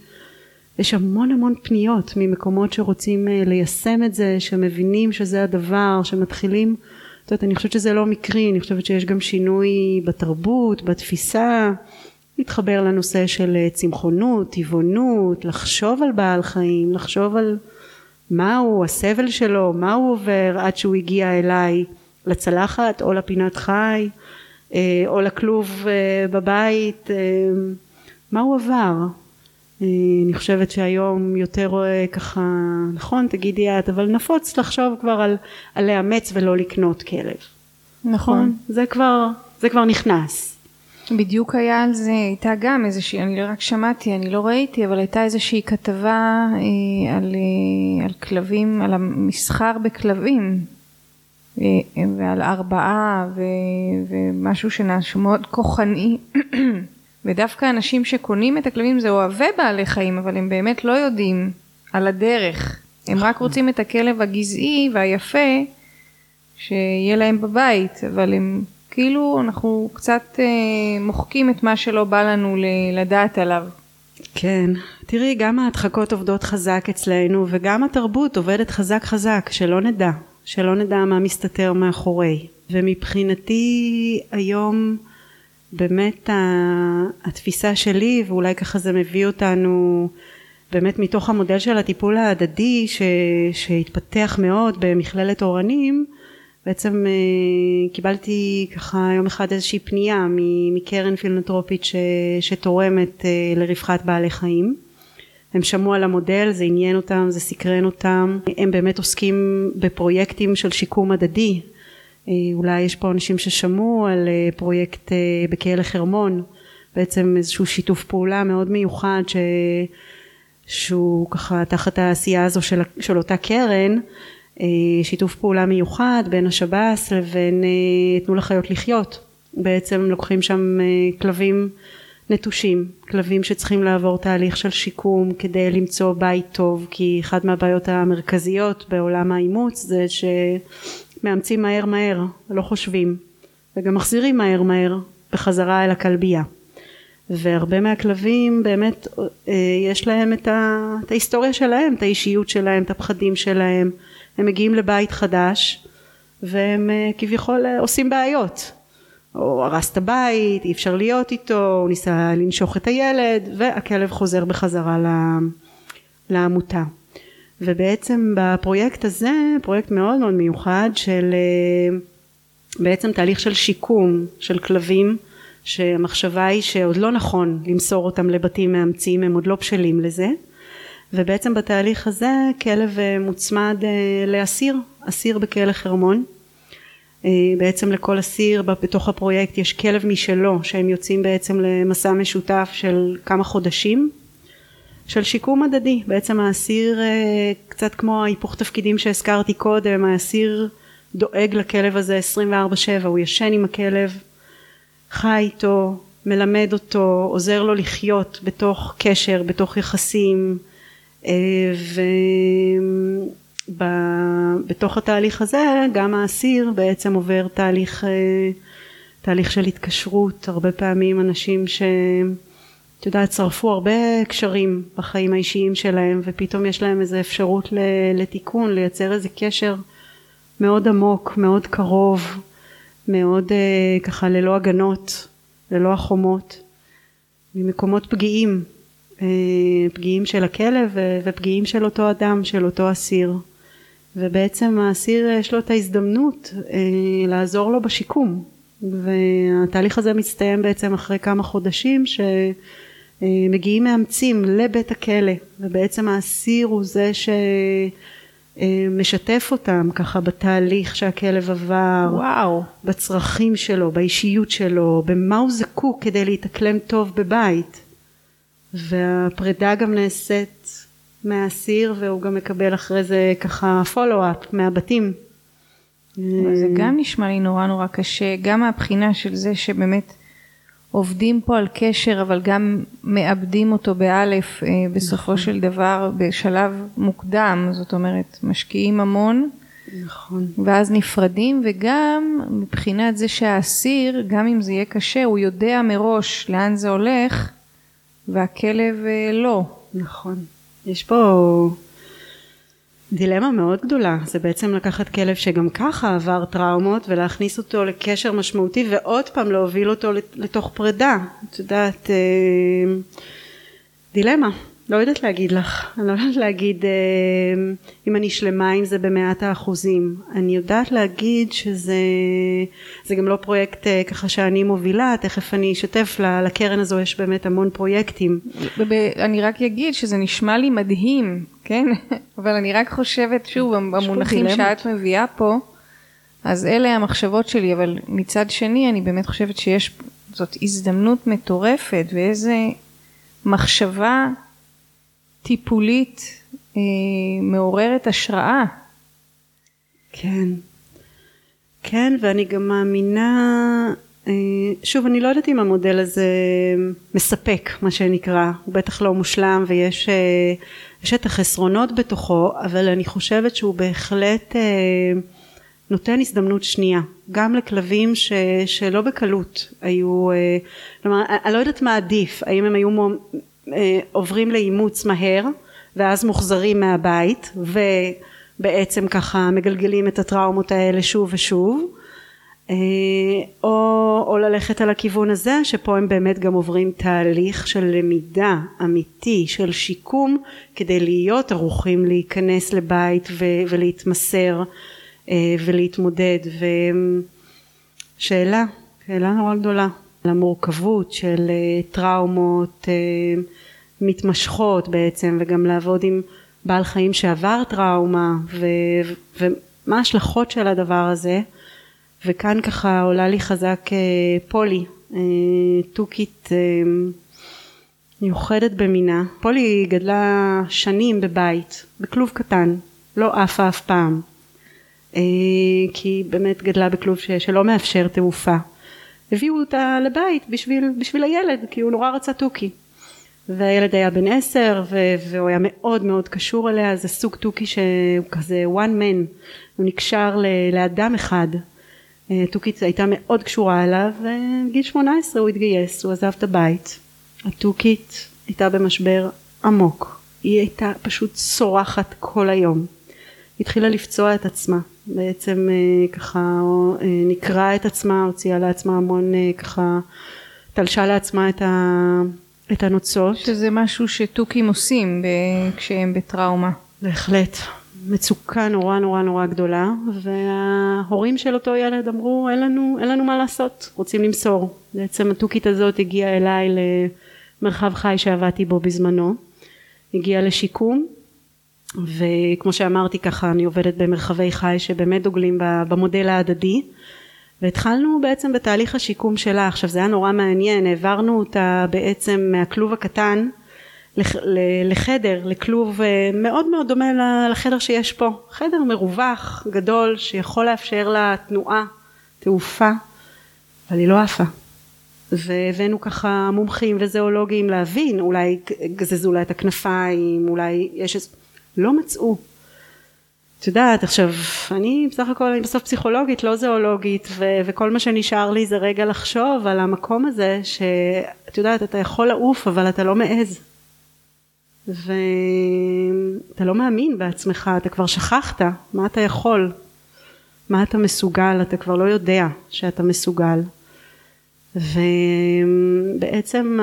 יש המון המון פניות ממקומות שרוצים אה, ליישם את זה, שמבינים שזה הדבר, שמתחילים, את יודעת, אני חושבת שזה לא מקרי, אני חושבת שיש גם שינוי בתרבות, בתפיסה, להתחבר לנושא של אה, צמחונות, טבעונות, לחשוב על בעל חיים, לחשוב על מהו הסבל שלו, מה הוא עובר עד שהוא הגיע אליי לצלחת או לפינת חי אה, או לכלוב בבית, מה הוא עבר, אה, אני חושבת שהיום יותר ככה, נכון תגידי את, אבל נפוץ לחשוב כבר על, על לאמץ ולא לקנות כלב. נכון. נכון. זה כבר, זה כבר נכנס. בדיוק היה על זה, הייתה גם איזושהי, אני רק שמעתי, אני לא ראיתי, אבל הייתה איזושהי כתבה אה, על, אה, על כלבים, על המסחר בכלבים. אה, ועל ארבעה ו, ומשהו שנעשו מאוד כוחני ודווקא אנשים שקונים את הכלבים זה אוהבי בעלי חיים, אבל הם באמת לא יודעים על הדרך. הם רק נכון. רוצים את הכלב הגזעי והיפה שיהיה להם בבית, אבל הם כאילו אנחנו קצת אה, מוחקים את מה שלא בא לנו לדעת עליו. כן, תראי גם ההדחקות עובדות חזק אצלנו וגם התרבות עובדת חזק חזק, שלא נדע, שלא נדע מה מסתתר מאחורי. ומבחינתי היום באמת התפיסה שלי ואולי ככה זה מביא אותנו באמת מתוך המודל של הטיפול ההדדי ש, שהתפתח מאוד במכללת אורנים בעצם אה, קיבלתי ככה יום אחד איזושהי פנייה מקרן פילנטרופית ש, שתורמת אה, לרווחת בעלי חיים. הם שמעו על המודל, זה עניין אותם, זה סקרן אותם, הם באמת עוסקים בפרויקטים של שיקום הדדי. אה, אולי יש פה אנשים ששמעו על פרויקט בכלא חרמון, בעצם איזשהו שיתוף פעולה מאוד מיוחד ש... שהוא ככה תחת העשייה הזו של, של אותה קרן, שיתוף פעולה מיוחד בין השב"ס לבין תנו לחיות לחיות, בעצם לוקחים שם כלבים נטושים, כלבים שצריכים לעבור תהליך של שיקום כדי למצוא בית טוב, כי אחת מהבעיות המרכזיות בעולם האימוץ זה ש... מאמצים מהר מהר, לא חושבים, וגם מחזירים מהר מהר בחזרה אל הכלבייה. והרבה מהכלבים באמת אה, יש להם את ההיסטוריה שלהם, את האישיות שלהם, את הפחדים שלהם, הם מגיעים לבית חדש והם אה, כביכול אה, עושים בעיות. או הרס את הבית, אי אפשר להיות איתו, הוא ניסה לנשוך את הילד והכלב חוזר בחזרה לעמותה. ובעצם בפרויקט הזה, פרויקט מאוד מאוד מיוחד של אה, בעצם תהליך של שיקום של כלבים שהמחשבה היא שעוד לא נכון למסור אותם לבתים מאמצים, הם עוד לא בשלים לזה ובעצם בתהליך הזה כלב אה, מוצמד אה, לאסיר, אסיר בכלא חרמון. בעצם לכל אסיר בתוך הפרויקט יש כלב משלו שהם יוצאים בעצם למסע משותף של כמה חודשים של שיקום הדדי. בעצם האסיר אה, קצת כמו ההיפוך תפקידים שהזכרתי קודם האסיר דואג לכלב הזה 24/7 הוא ישן עם הכלב חי איתו מלמד אותו עוזר לו לחיות בתוך קשר בתוך יחסים אה, בתוך התהליך הזה גם האסיר בעצם עובר תהליך, אה, תהליך של התקשרות, הרבה פעמים אנשים שאת יודעת שרפו הרבה קשרים בחיים האישיים שלהם ופתאום יש להם איזו אפשרות לתיקון, לייצר איזה קשר מאוד עמוק, מאוד קרוב, מאוד אה, ככה ללא הגנות, ללא החומות, ממקומות פגיעים, פגיעים של הכלב ופגיעים של אותו אדם, של אותו אסיר. ובעצם האסיר יש לו את ההזדמנות אה, לעזור לו בשיקום. והתהליך הזה מסתיים בעצם אחרי כמה חודשים שמגיעים מאמצים לבית הכלא. ובעצם האסיר הוא זה שמשתף אותם ככה בתהליך שהכלב עבר, וואו, בצרכים שלו, באישיות שלו, במה הוא זקוק כדי להתאקלם טוב בבית והפרידה גם נעשית מהאסיר והוא גם מקבל אחרי זה ככה פולו-אפ מהבתים. זה גם נשמע לי נורא נורא קשה, גם מהבחינה של זה שבאמת עובדים פה על קשר אבל גם מאבדים אותו באלף אה, בסופו נכון. של דבר בשלב מוקדם, זאת אומרת משקיעים המון. נכון. ואז נפרדים וגם מבחינת זה שהאסיר גם אם זה יהיה קשה הוא יודע מראש לאן זה הולך והכלב אה, לא. נכון. יש פה דילמה מאוד גדולה זה בעצם לקחת כלב שגם ככה עבר טראומות ולהכניס אותו לקשר משמעותי ועוד פעם להוביל אותו לתוך פרידה את יודעת אה, דילמה לא יודעת להגיד לך, אני לא יודעת להגיד אה, אם אני שלמה עם זה במאת האחוזים. אני יודעת להגיד שזה זה גם לא פרויקט אה, ככה שאני מובילה, תכף אני אשתף, לקרן הזו יש באמת המון פרויקטים. אני רק אגיד שזה נשמע לי מדהים, כן? אבל אני רק חושבת, שוב, במונחים שאת מביאה פה, אז אלה המחשבות שלי, אבל מצד שני אני באמת חושבת שיש, זאת הזדמנות מטורפת ואיזה מחשבה טיפולית אה, מעוררת השראה. כן. כן, ואני גם מאמינה, אה, שוב, אני לא יודעת אם המודל הזה מספק, מה שנקרא, הוא בטח לא מושלם ויש אה, את החסרונות בתוכו, אבל אני חושבת שהוא בהחלט אה, נותן הזדמנות שנייה, גם לכלבים ש, שלא בקלות היו, אה, כלומר, אני לא יודעת מה עדיף, האם הם היו אה, עוברים לאימוץ מהר ואז מוחזרים מהבית ובעצם ככה מגלגלים את הטראומות האלה שוב ושוב. אה, או, או ללכת על הכיוון הזה שפה הם באמת גם עוברים תהליך של למידה אמיתי של שיקום כדי להיות ערוכים להיכנס לבית ו, ולהתמסר אה, ולהתמודד. ושאלה שאלה נורא גדולה למורכבות של טראומות מתמשכות בעצם וגם לעבוד עם בעל חיים שעבר טראומה ו, ומה ההשלכות של הדבר הזה? וכאן ככה עולה לי חזק אה, פולי אה, תוכית אה, מיוחדת במינה. פולי גדלה שנים בבית בכלוב קטן לא עפה אף פעם. כי היא באמת גדלה בכלוב שלא מאפשר תעופה הביאו אותה לבית בשביל, בשביל הילד כי הוא נורא רצה תוכי והילד היה בן עשר והוא היה מאוד מאוד קשור אליה זה סוג תוכי שהוא כזה one man הוא נקשר לאדם אחד. אה, תוכית הייתה מאוד קשורה אליו ובגיל שמונה עשרה הוא התגייס הוא עזב את הבית. התוכית הייתה במשבר עמוק. היא הייתה פשוט צורחת כל היום. התחילה לפצוע את עצמה בעצם אה, ככה אה, נקרעה את עצמה הוציאה לעצמה המון ככה תלשה לעצמה את ה... את הנוצות. שזה משהו שתוכים עושים ב- כשהם בטראומה. בהחלט. מצוקה נורא נורא נורא גדולה וההורים של אותו ילד אמרו אין לנו, אין לנו מה לעשות רוצים למסור בעצם התוכית הזאת הגיעה אליי למרחב חי שעבדתי בו בזמנו הגיעה לשיקום וכמו שאמרתי ככה אני עובדת במרחבי חי שבאמת דוגלים במודל ההדדי. והתחלנו בעצם בתהליך השיקום שלה. עכשיו זה היה נורא מעניין. העברנו אותה בעצם מהכלוב הקטן לחדר לכלוב אה, מאוד מאוד דומה לחדר שיש פה. חדר מרווח גדול שיכול לאפשר לה תנועה תעופה אבל היא לא עפה. והבאנו ככה מומחים וזואולוגים להבין. אולי גזזו לה את הכנפיים אולי יש איזה לא מצאו. את יודעת עכשיו אני בסך הכל אני בסוף פסיכולוגית לא זואולוגית ו- וכל מה שנשאר לי זה רגע לחשוב על המקום הזה שאת יודעת אתה יכול לעוף אבל אתה לא מעז. ואתה לא מאמין בעצמך אתה כבר שכחת מה אתה יכול. מה אתה מסוגל אתה כבר לא יודע שאתה מסוגל. ובעצם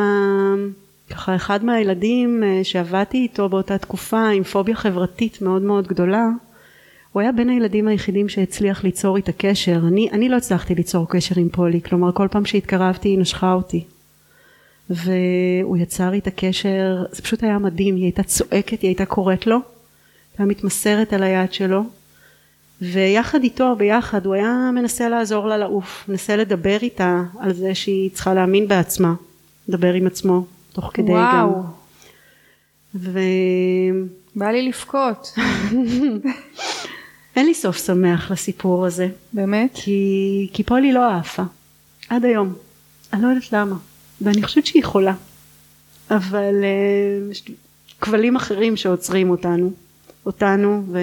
ככה אחד מהילדים אה, שעבדתי איתו באותה תקופה עם פוביה חברתית מאוד מאוד גדולה הוא היה בין הילדים היחידים שהצליח ליצור איתה קשר. אני, אני לא הצלחתי ליצור קשר עם פולי כלומר כל פעם שהתקרבתי היא נשכה אותי. והוא יצר איתה קשר זה פשוט היה מדהים היא הייתה צועקת היא הייתה קוראת לו הייתה מתמסרת על היד שלו. ויחד איתו ביחד הוא היה מנסה לעזור לה לעוף מנסה לדבר איתה על זה שהיא צריכה להאמין בעצמה לדבר עם עצמו תוך כדי וואו. גם. ו... בא לי לבכות. אין לי סוף שמח לסיפור הזה. באמת? כי, כי פולי לא עפה. עד היום. אני לא יודעת למה. ואני חושבת שהיא חולה. אבל uh, יש כבלים אחרים שעוצרים אותנו. אותנו ו...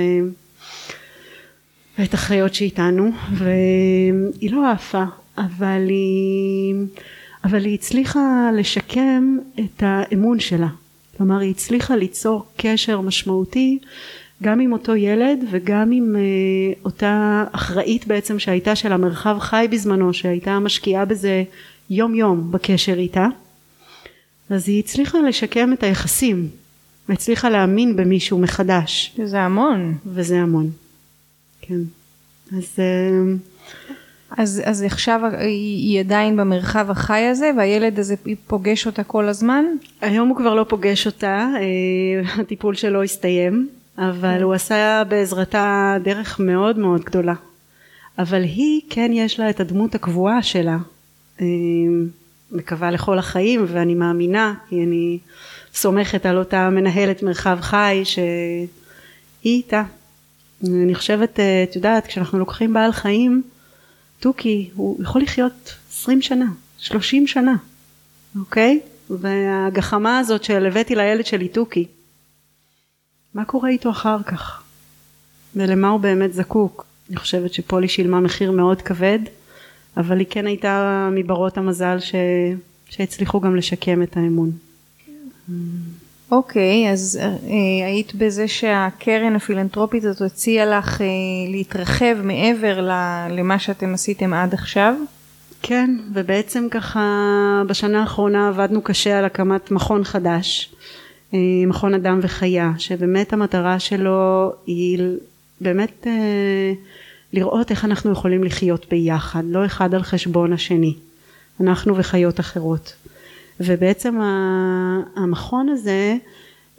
ואת החיות שאיתנו. והיא לא עפה. אבל היא... אבל היא הצליחה לשקם את האמון שלה. כלומר היא הצליחה ליצור קשר משמעותי גם עם אותו ילד וגם עם uh, אותה אחראית בעצם שהייתה של המרחב חי בזמנו שהייתה משקיעה בזה יום יום בקשר איתה אז היא הצליחה לשקם את היחסים והצליחה להאמין במישהו מחדש. זה המון. וזה המון. כן. אז uh, אז, אז עכשיו היא עדיין במרחב החי הזה והילד הזה פוגש אותה כל הזמן? היום הוא כבר לא פוגש אותה, אה, הטיפול שלו הסתיים, אבל הוא עשה בעזרתה דרך מאוד מאוד גדולה. אבל היא כן יש לה את הדמות הקבועה שלה, אה, מקווה לכל החיים ואני מאמינה כי אני סומכת על אותה מנהלת מרחב חי שהיא איתה. אני חושבת, אה, את יודעת, כשאנחנו לוקחים בעל חיים תוכי הוא יכול לחיות עשרים שנה, שלושים שנה, אוקיי? והגחמה הזאת של הבאתי לילד שלי תוכי, מה קורה איתו אחר כך? ולמה הוא באמת זקוק? אני חושבת שפולי שילמה מחיר מאוד כבד, אבל היא כן הייתה מברות המזל ש... שהצליחו גם לשקם את האמון. אוקיי, okay, אז אה, היית בזה שהקרן הפילנטרופית הזאת הציעה לך אה, להתרחב מעבר למה שאתם עשיתם עד עכשיו? כן, ובעצם ככה בשנה האחרונה עבדנו קשה על הקמת מכון חדש, אה, מכון אדם וחיה, שבאמת המטרה שלו היא באמת אה, לראות איך אנחנו יכולים לחיות ביחד, לא אחד על חשבון השני, אנחנו וחיות אחרות. ובעצם המכון הזה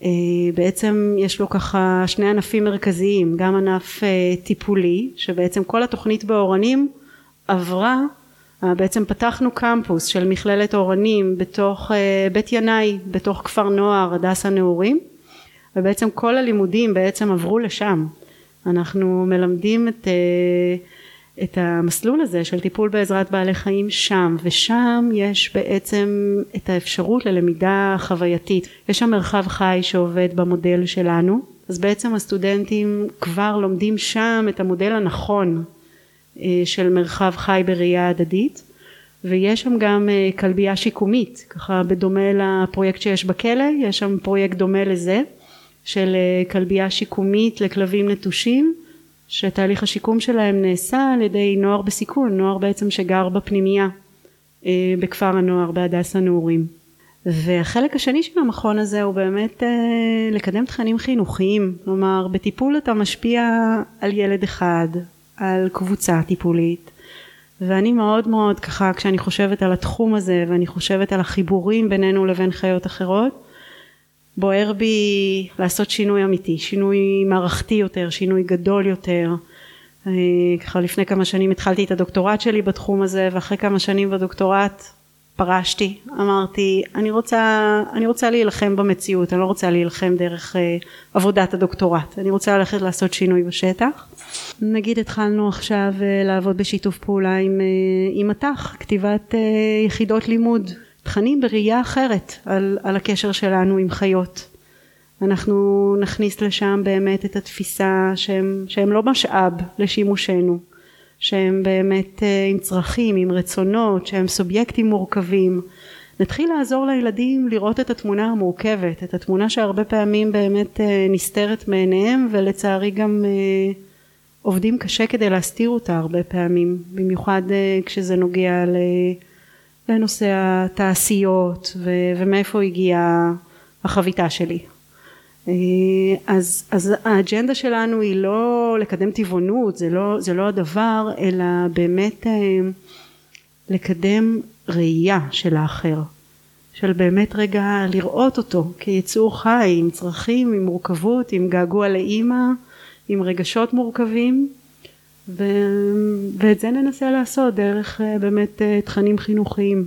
אה, בעצם יש לו ככה שני ענפים מרכזיים. גם ענף אה, טיפולי שבעצם כל התוכנית באורנים עברה אה, בעצם פתחנו קמפוס של מכללת אורנים בתוך בית ינאי בתוך כפר נוער הדסה נעורים ובעצם כל הלימודים בעצם עברו לשם. אנחנו מלמדים את את המסלול הזה של טיפול בעזרת בעלי חיים שם ושם יש בעצם את האפשרות ללמידה חווייתית. יש שם מרחב חי שעובד במודל שלנו. אז בעצם הסטודנטים כבר לומדים שם את המודל הנכון אה, של מרחב חי בראייה הדדית. ויש שם גם אה, כלבייה שיקומית ככה בדומה לפרויקט שיש בכלא יש שם פרויקט דומה לזה של אה, כלבייה שיקומית לכלבים נטושים שתהליך השיקום שלהם נעשה על ידי נוער בסיכון, נוער בעצם שגר בפנימייה אה, בכפר הנוער בהדסה נעורים. והחלק השני של המכון הזה הוא באמת אה, לקדם תכנים חינוכיים, כלומר בטיפול אתה משפיע על ילד אחד, על קבוצה טיפולית, ואני מאוד מאוד ככה כשאני חושבת על התחום הזה ואני חושבת על החיבורים בינינו לבין חיות אחרות בוער בי לעשות שינוי אמיתי, שינוי מערכתי יותר, שינוי גדול יותר. אה, ככה לפני כמה שנים התחלתי את הדוקטורט שלי בתחום הזה ואחרי כמה שנים בדוקטורט פרשתי, אמרתי אני רוצה, אני רוצה להילחם במציאות, אני לא רוצה להילחם דרך אה, עבודת הדוקטורט, אני רוצה ללכת לעשות שינוי בשטח. נגיד התחלנו עכשיו אה, לעבוד בשיתוף פעולה עם, עם מט"ח, כתיבת יחידות לימוד תכנים בראייה אחרת על, על הקשר שלנו עם חיות אנחנו נכניס לשם באמת את התפיסה שהם, שהם לא משאב לשימושנו, שהם באמת אה, עם צרכים, עם רצונות, שהם סובייקטים מורכבים. נתחיל לעזור לילדים לראות את התמונה המורכבת, את התמונה שהרבה פעמים באמת אה, נסתרת מעיניהם ולצערי גם אה, עובדים קשה כדי להסתיר אותה הרבה פעמים, במיוחד כשזה נוגע לנושא התעשיות ומאיפה הגיעה החביתה שלי. אה, אז, אז האג'נדה שלנו היא לא לקדם טבעונות, זה לא, זה לא הדבר, אלא באמת אה, לקדם ראייה של האחר, של באמת רגע לראות אותו כיצור חי, עם צרכים, עם מורכבות, עם געגוע לאימא, עם רגשות מורכבים, ו, ואת זה ננסה לעשות דרך אה, באמת תכנים חינוכיים.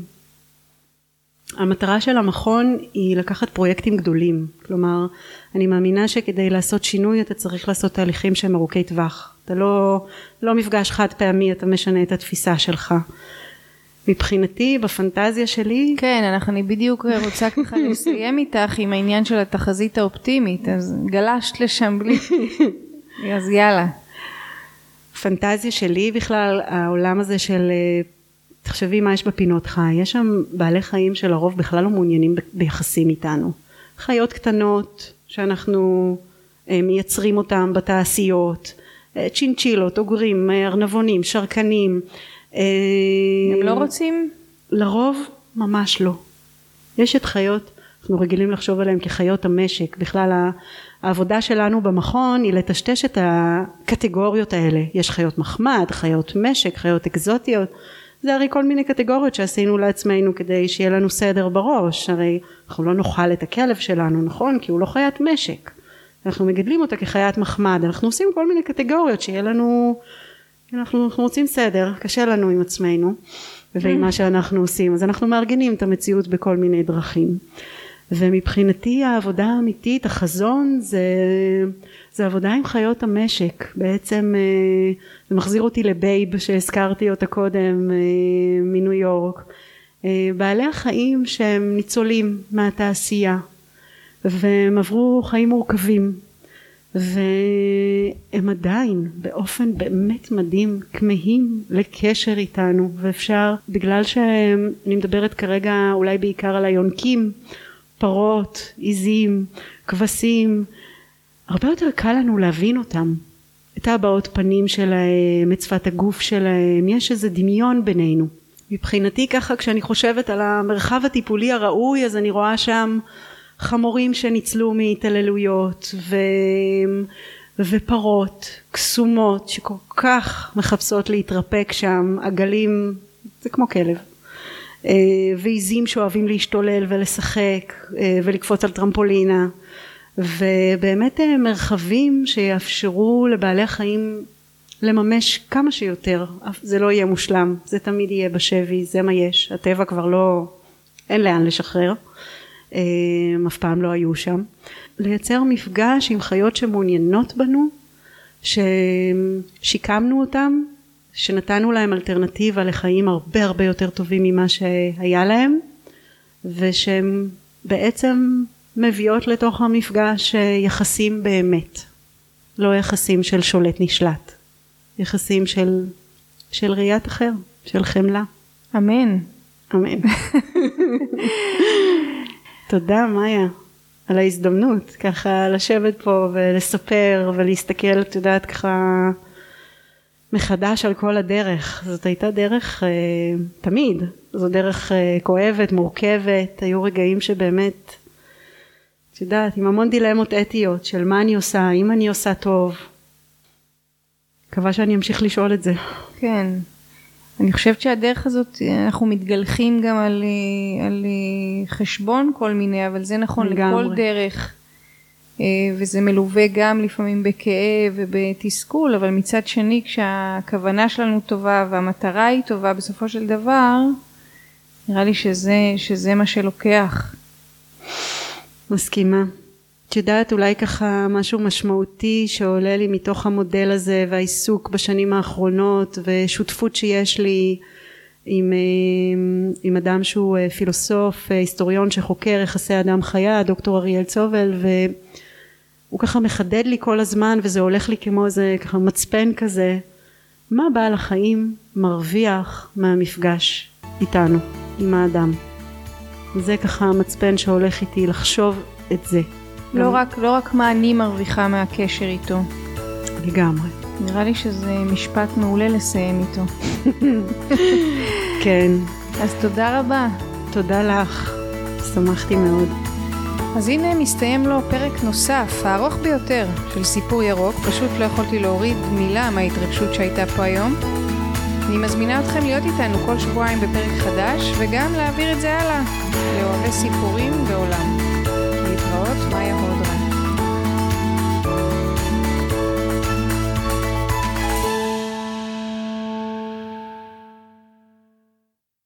המטרה של המכון היא לקחת פרויקטים גדולים, כלומר אני מאמינה שכדי לעשות שינוי אתה צריך לעשות תהליכים שהם ארוכי טווח, אתה לא, לא מפגש חד פעמי אתה משנה את התפיסה שלך. מבחינתי בפנטזיה שלי כן אנחנו אני בדיוק רוצה ככה לסיים איתך עם העניין של התחזית האופטימית אז גלשת לשם בלי אז יאללה פנטזיה שלי בכלל העולם הזה של תחשבי מה יש בפינות חי, יש שם בעלי חיים שלרוב בכלל לא מעוניינים ביחסים איתנו. חיות קטנות שאנחנו אה, מייצרים אותם בתעשיות, אה, צ'ינצ'ילות, אוגרים, אה, ארנבונים, שרקנים. הם לא רוצים? לרוב ממש לא. יש את חיות, אנחנו רגילים לחשוב עליהן כחיות המשק, בכלל העבודה שלנו במכון היא לטשטש את הקטגוריות האלה, יש חיות מחמד, חיות משק, חיות אקזוטיות, זה הרי כל מיני קטגוריות שעשינו לעצמנו כדי שיהיה לנו סדר בראש, הרי אנחנו לא נאכל את הכלב שלנו, נכון? כי הוא לא חיית משק. אנחנו מגדלים אותה כחיית מחמד, אנחנו עושים כל מיני קטגוריות שיהיה לנו, אנחנו, אנחנו רוצים סדר, קשה לנו עם עצמנו ועם מה שאנחנו עושים, אז אנחנו מארגנים את המציאות בכל מיני דרכים. ומבחינתי העבודה האמיתית, החזון זה, זה עבודה עם חיות המשק, בעצם אה, זה מחזיר אותי לבייב שהזכרתי אותה קודם אה, מניו יורק, אה, בעלי החיים שהם ניצולים מהתעשייה והם עברו חיים מורכבים והם עדיין באופן באמת מדהים כמהים לקשר איתנו. ואפשר בגלל שאני מדברת כרגע אולי בעיקר על היונקים פרות, עיזים, כבשים, הרבה יותר קל לנו להבין אותם. את הבעות פנים שלהם, את שפת הגוף שלהם, יש איזה דמיון בינינו. מבחינתי ככה כשאני חושבת על המרחב הטיפולי הראוי אז אני רואה שם חמורים שניצלו מהתעללויות ו... ופרות קסומות שכל כך מחפשות להתרפק שם עגלים זה כמו כלב ועיזים שאוהבים להשתולל ולשחק אה, ולקפוץ על טרמפולינה. ובאמת אה, מרחבים שיאפשרו לבעלי החיים לממש כמה שיותר. זה לא יהיה מושלם זה תמיד יהיה בשבי זה מה יש. הטבע כבר לא אין לאן לשחרר. אף פעם לא היו שם. לייצר מפגש עם חיות שמעוניינות בנו ששיקמנו אותם שנתנו להם אלטרנטיבה לחיים הרבה הרבה יותר טובים ממה שהיה להם ושהם בעצם מביאות לתוך המפגש יחסים באמת. לא יחסים של שולט נשלט. יחסים של, של ראיית אחר של חמלה. אמן. אמן. תודה מאיה על ההזדמנות ככה לשבת פה ולספר ולהסתכל את יודעת ככה מחדש על כל הדרך. זאת הייתה דרך אה, תמיד, זו דרך אה, כואבת, מורכבת, היו רגעים שבאמת, את יודעת, עם המון דילמות אתיות של מה אני עושה, האם אני עושה טוב. מקווה שאני אמשיך לשאול את זה. כן. אני חושבת שהדרך הזאת, אנחנו מתגלחים גם על, על חשבון כל מיני, אבל זה נכון לגמרי. לכל דרך. אה, וזה מלווה גם לפעמים בכאב ובתסכול, אבל מצד שני כשהכוונה שלנו טובה והמטרה היא טובה בסופו של דבר, נראה לי שזה, שזה מה שלוקח. מסכימה. את יודעת אולי ככה משהו משמעותי שעולה לי מתוך המודל הזה והעיסוק בשנים האחרונות ושותפות שיש לי עם, עם אדם שהוא פילוסוף, היסטוריון שחוקר יחסי אדם חיה, דוקטור אריאל צובל, והוא ככה מחדד לי כל הזמן וזה הולך לי כמו איזה ככה מצפן כזה, מה בעל החיים מרוויח מהמפגש איתנו, עם האדם. זה ככה המצפן שהולך איתי לחשוב את זה. לא, גם... רק, לא רק מה אני מרוויחה מהקשר איתו. לגמרי. נראה לי שזה משפט מעולה לסיים איתו. כן. אז תודה רבה. תודה לך, שמחתי מאוד. אז הנה מסתיים לו פרק נוסף, הארוך ביותר, של סיפור ירוק, פשוט לא יכולתי להוריד מילה מההתרגשות שהייתה פה היום. אני מזמינה אתכם להיות איתנו כל שבועיים בפרק חדש, וגם להעביר את זה הלאה, לאוהבי סיפורים ועולם. להתראות, מאיה הודרה.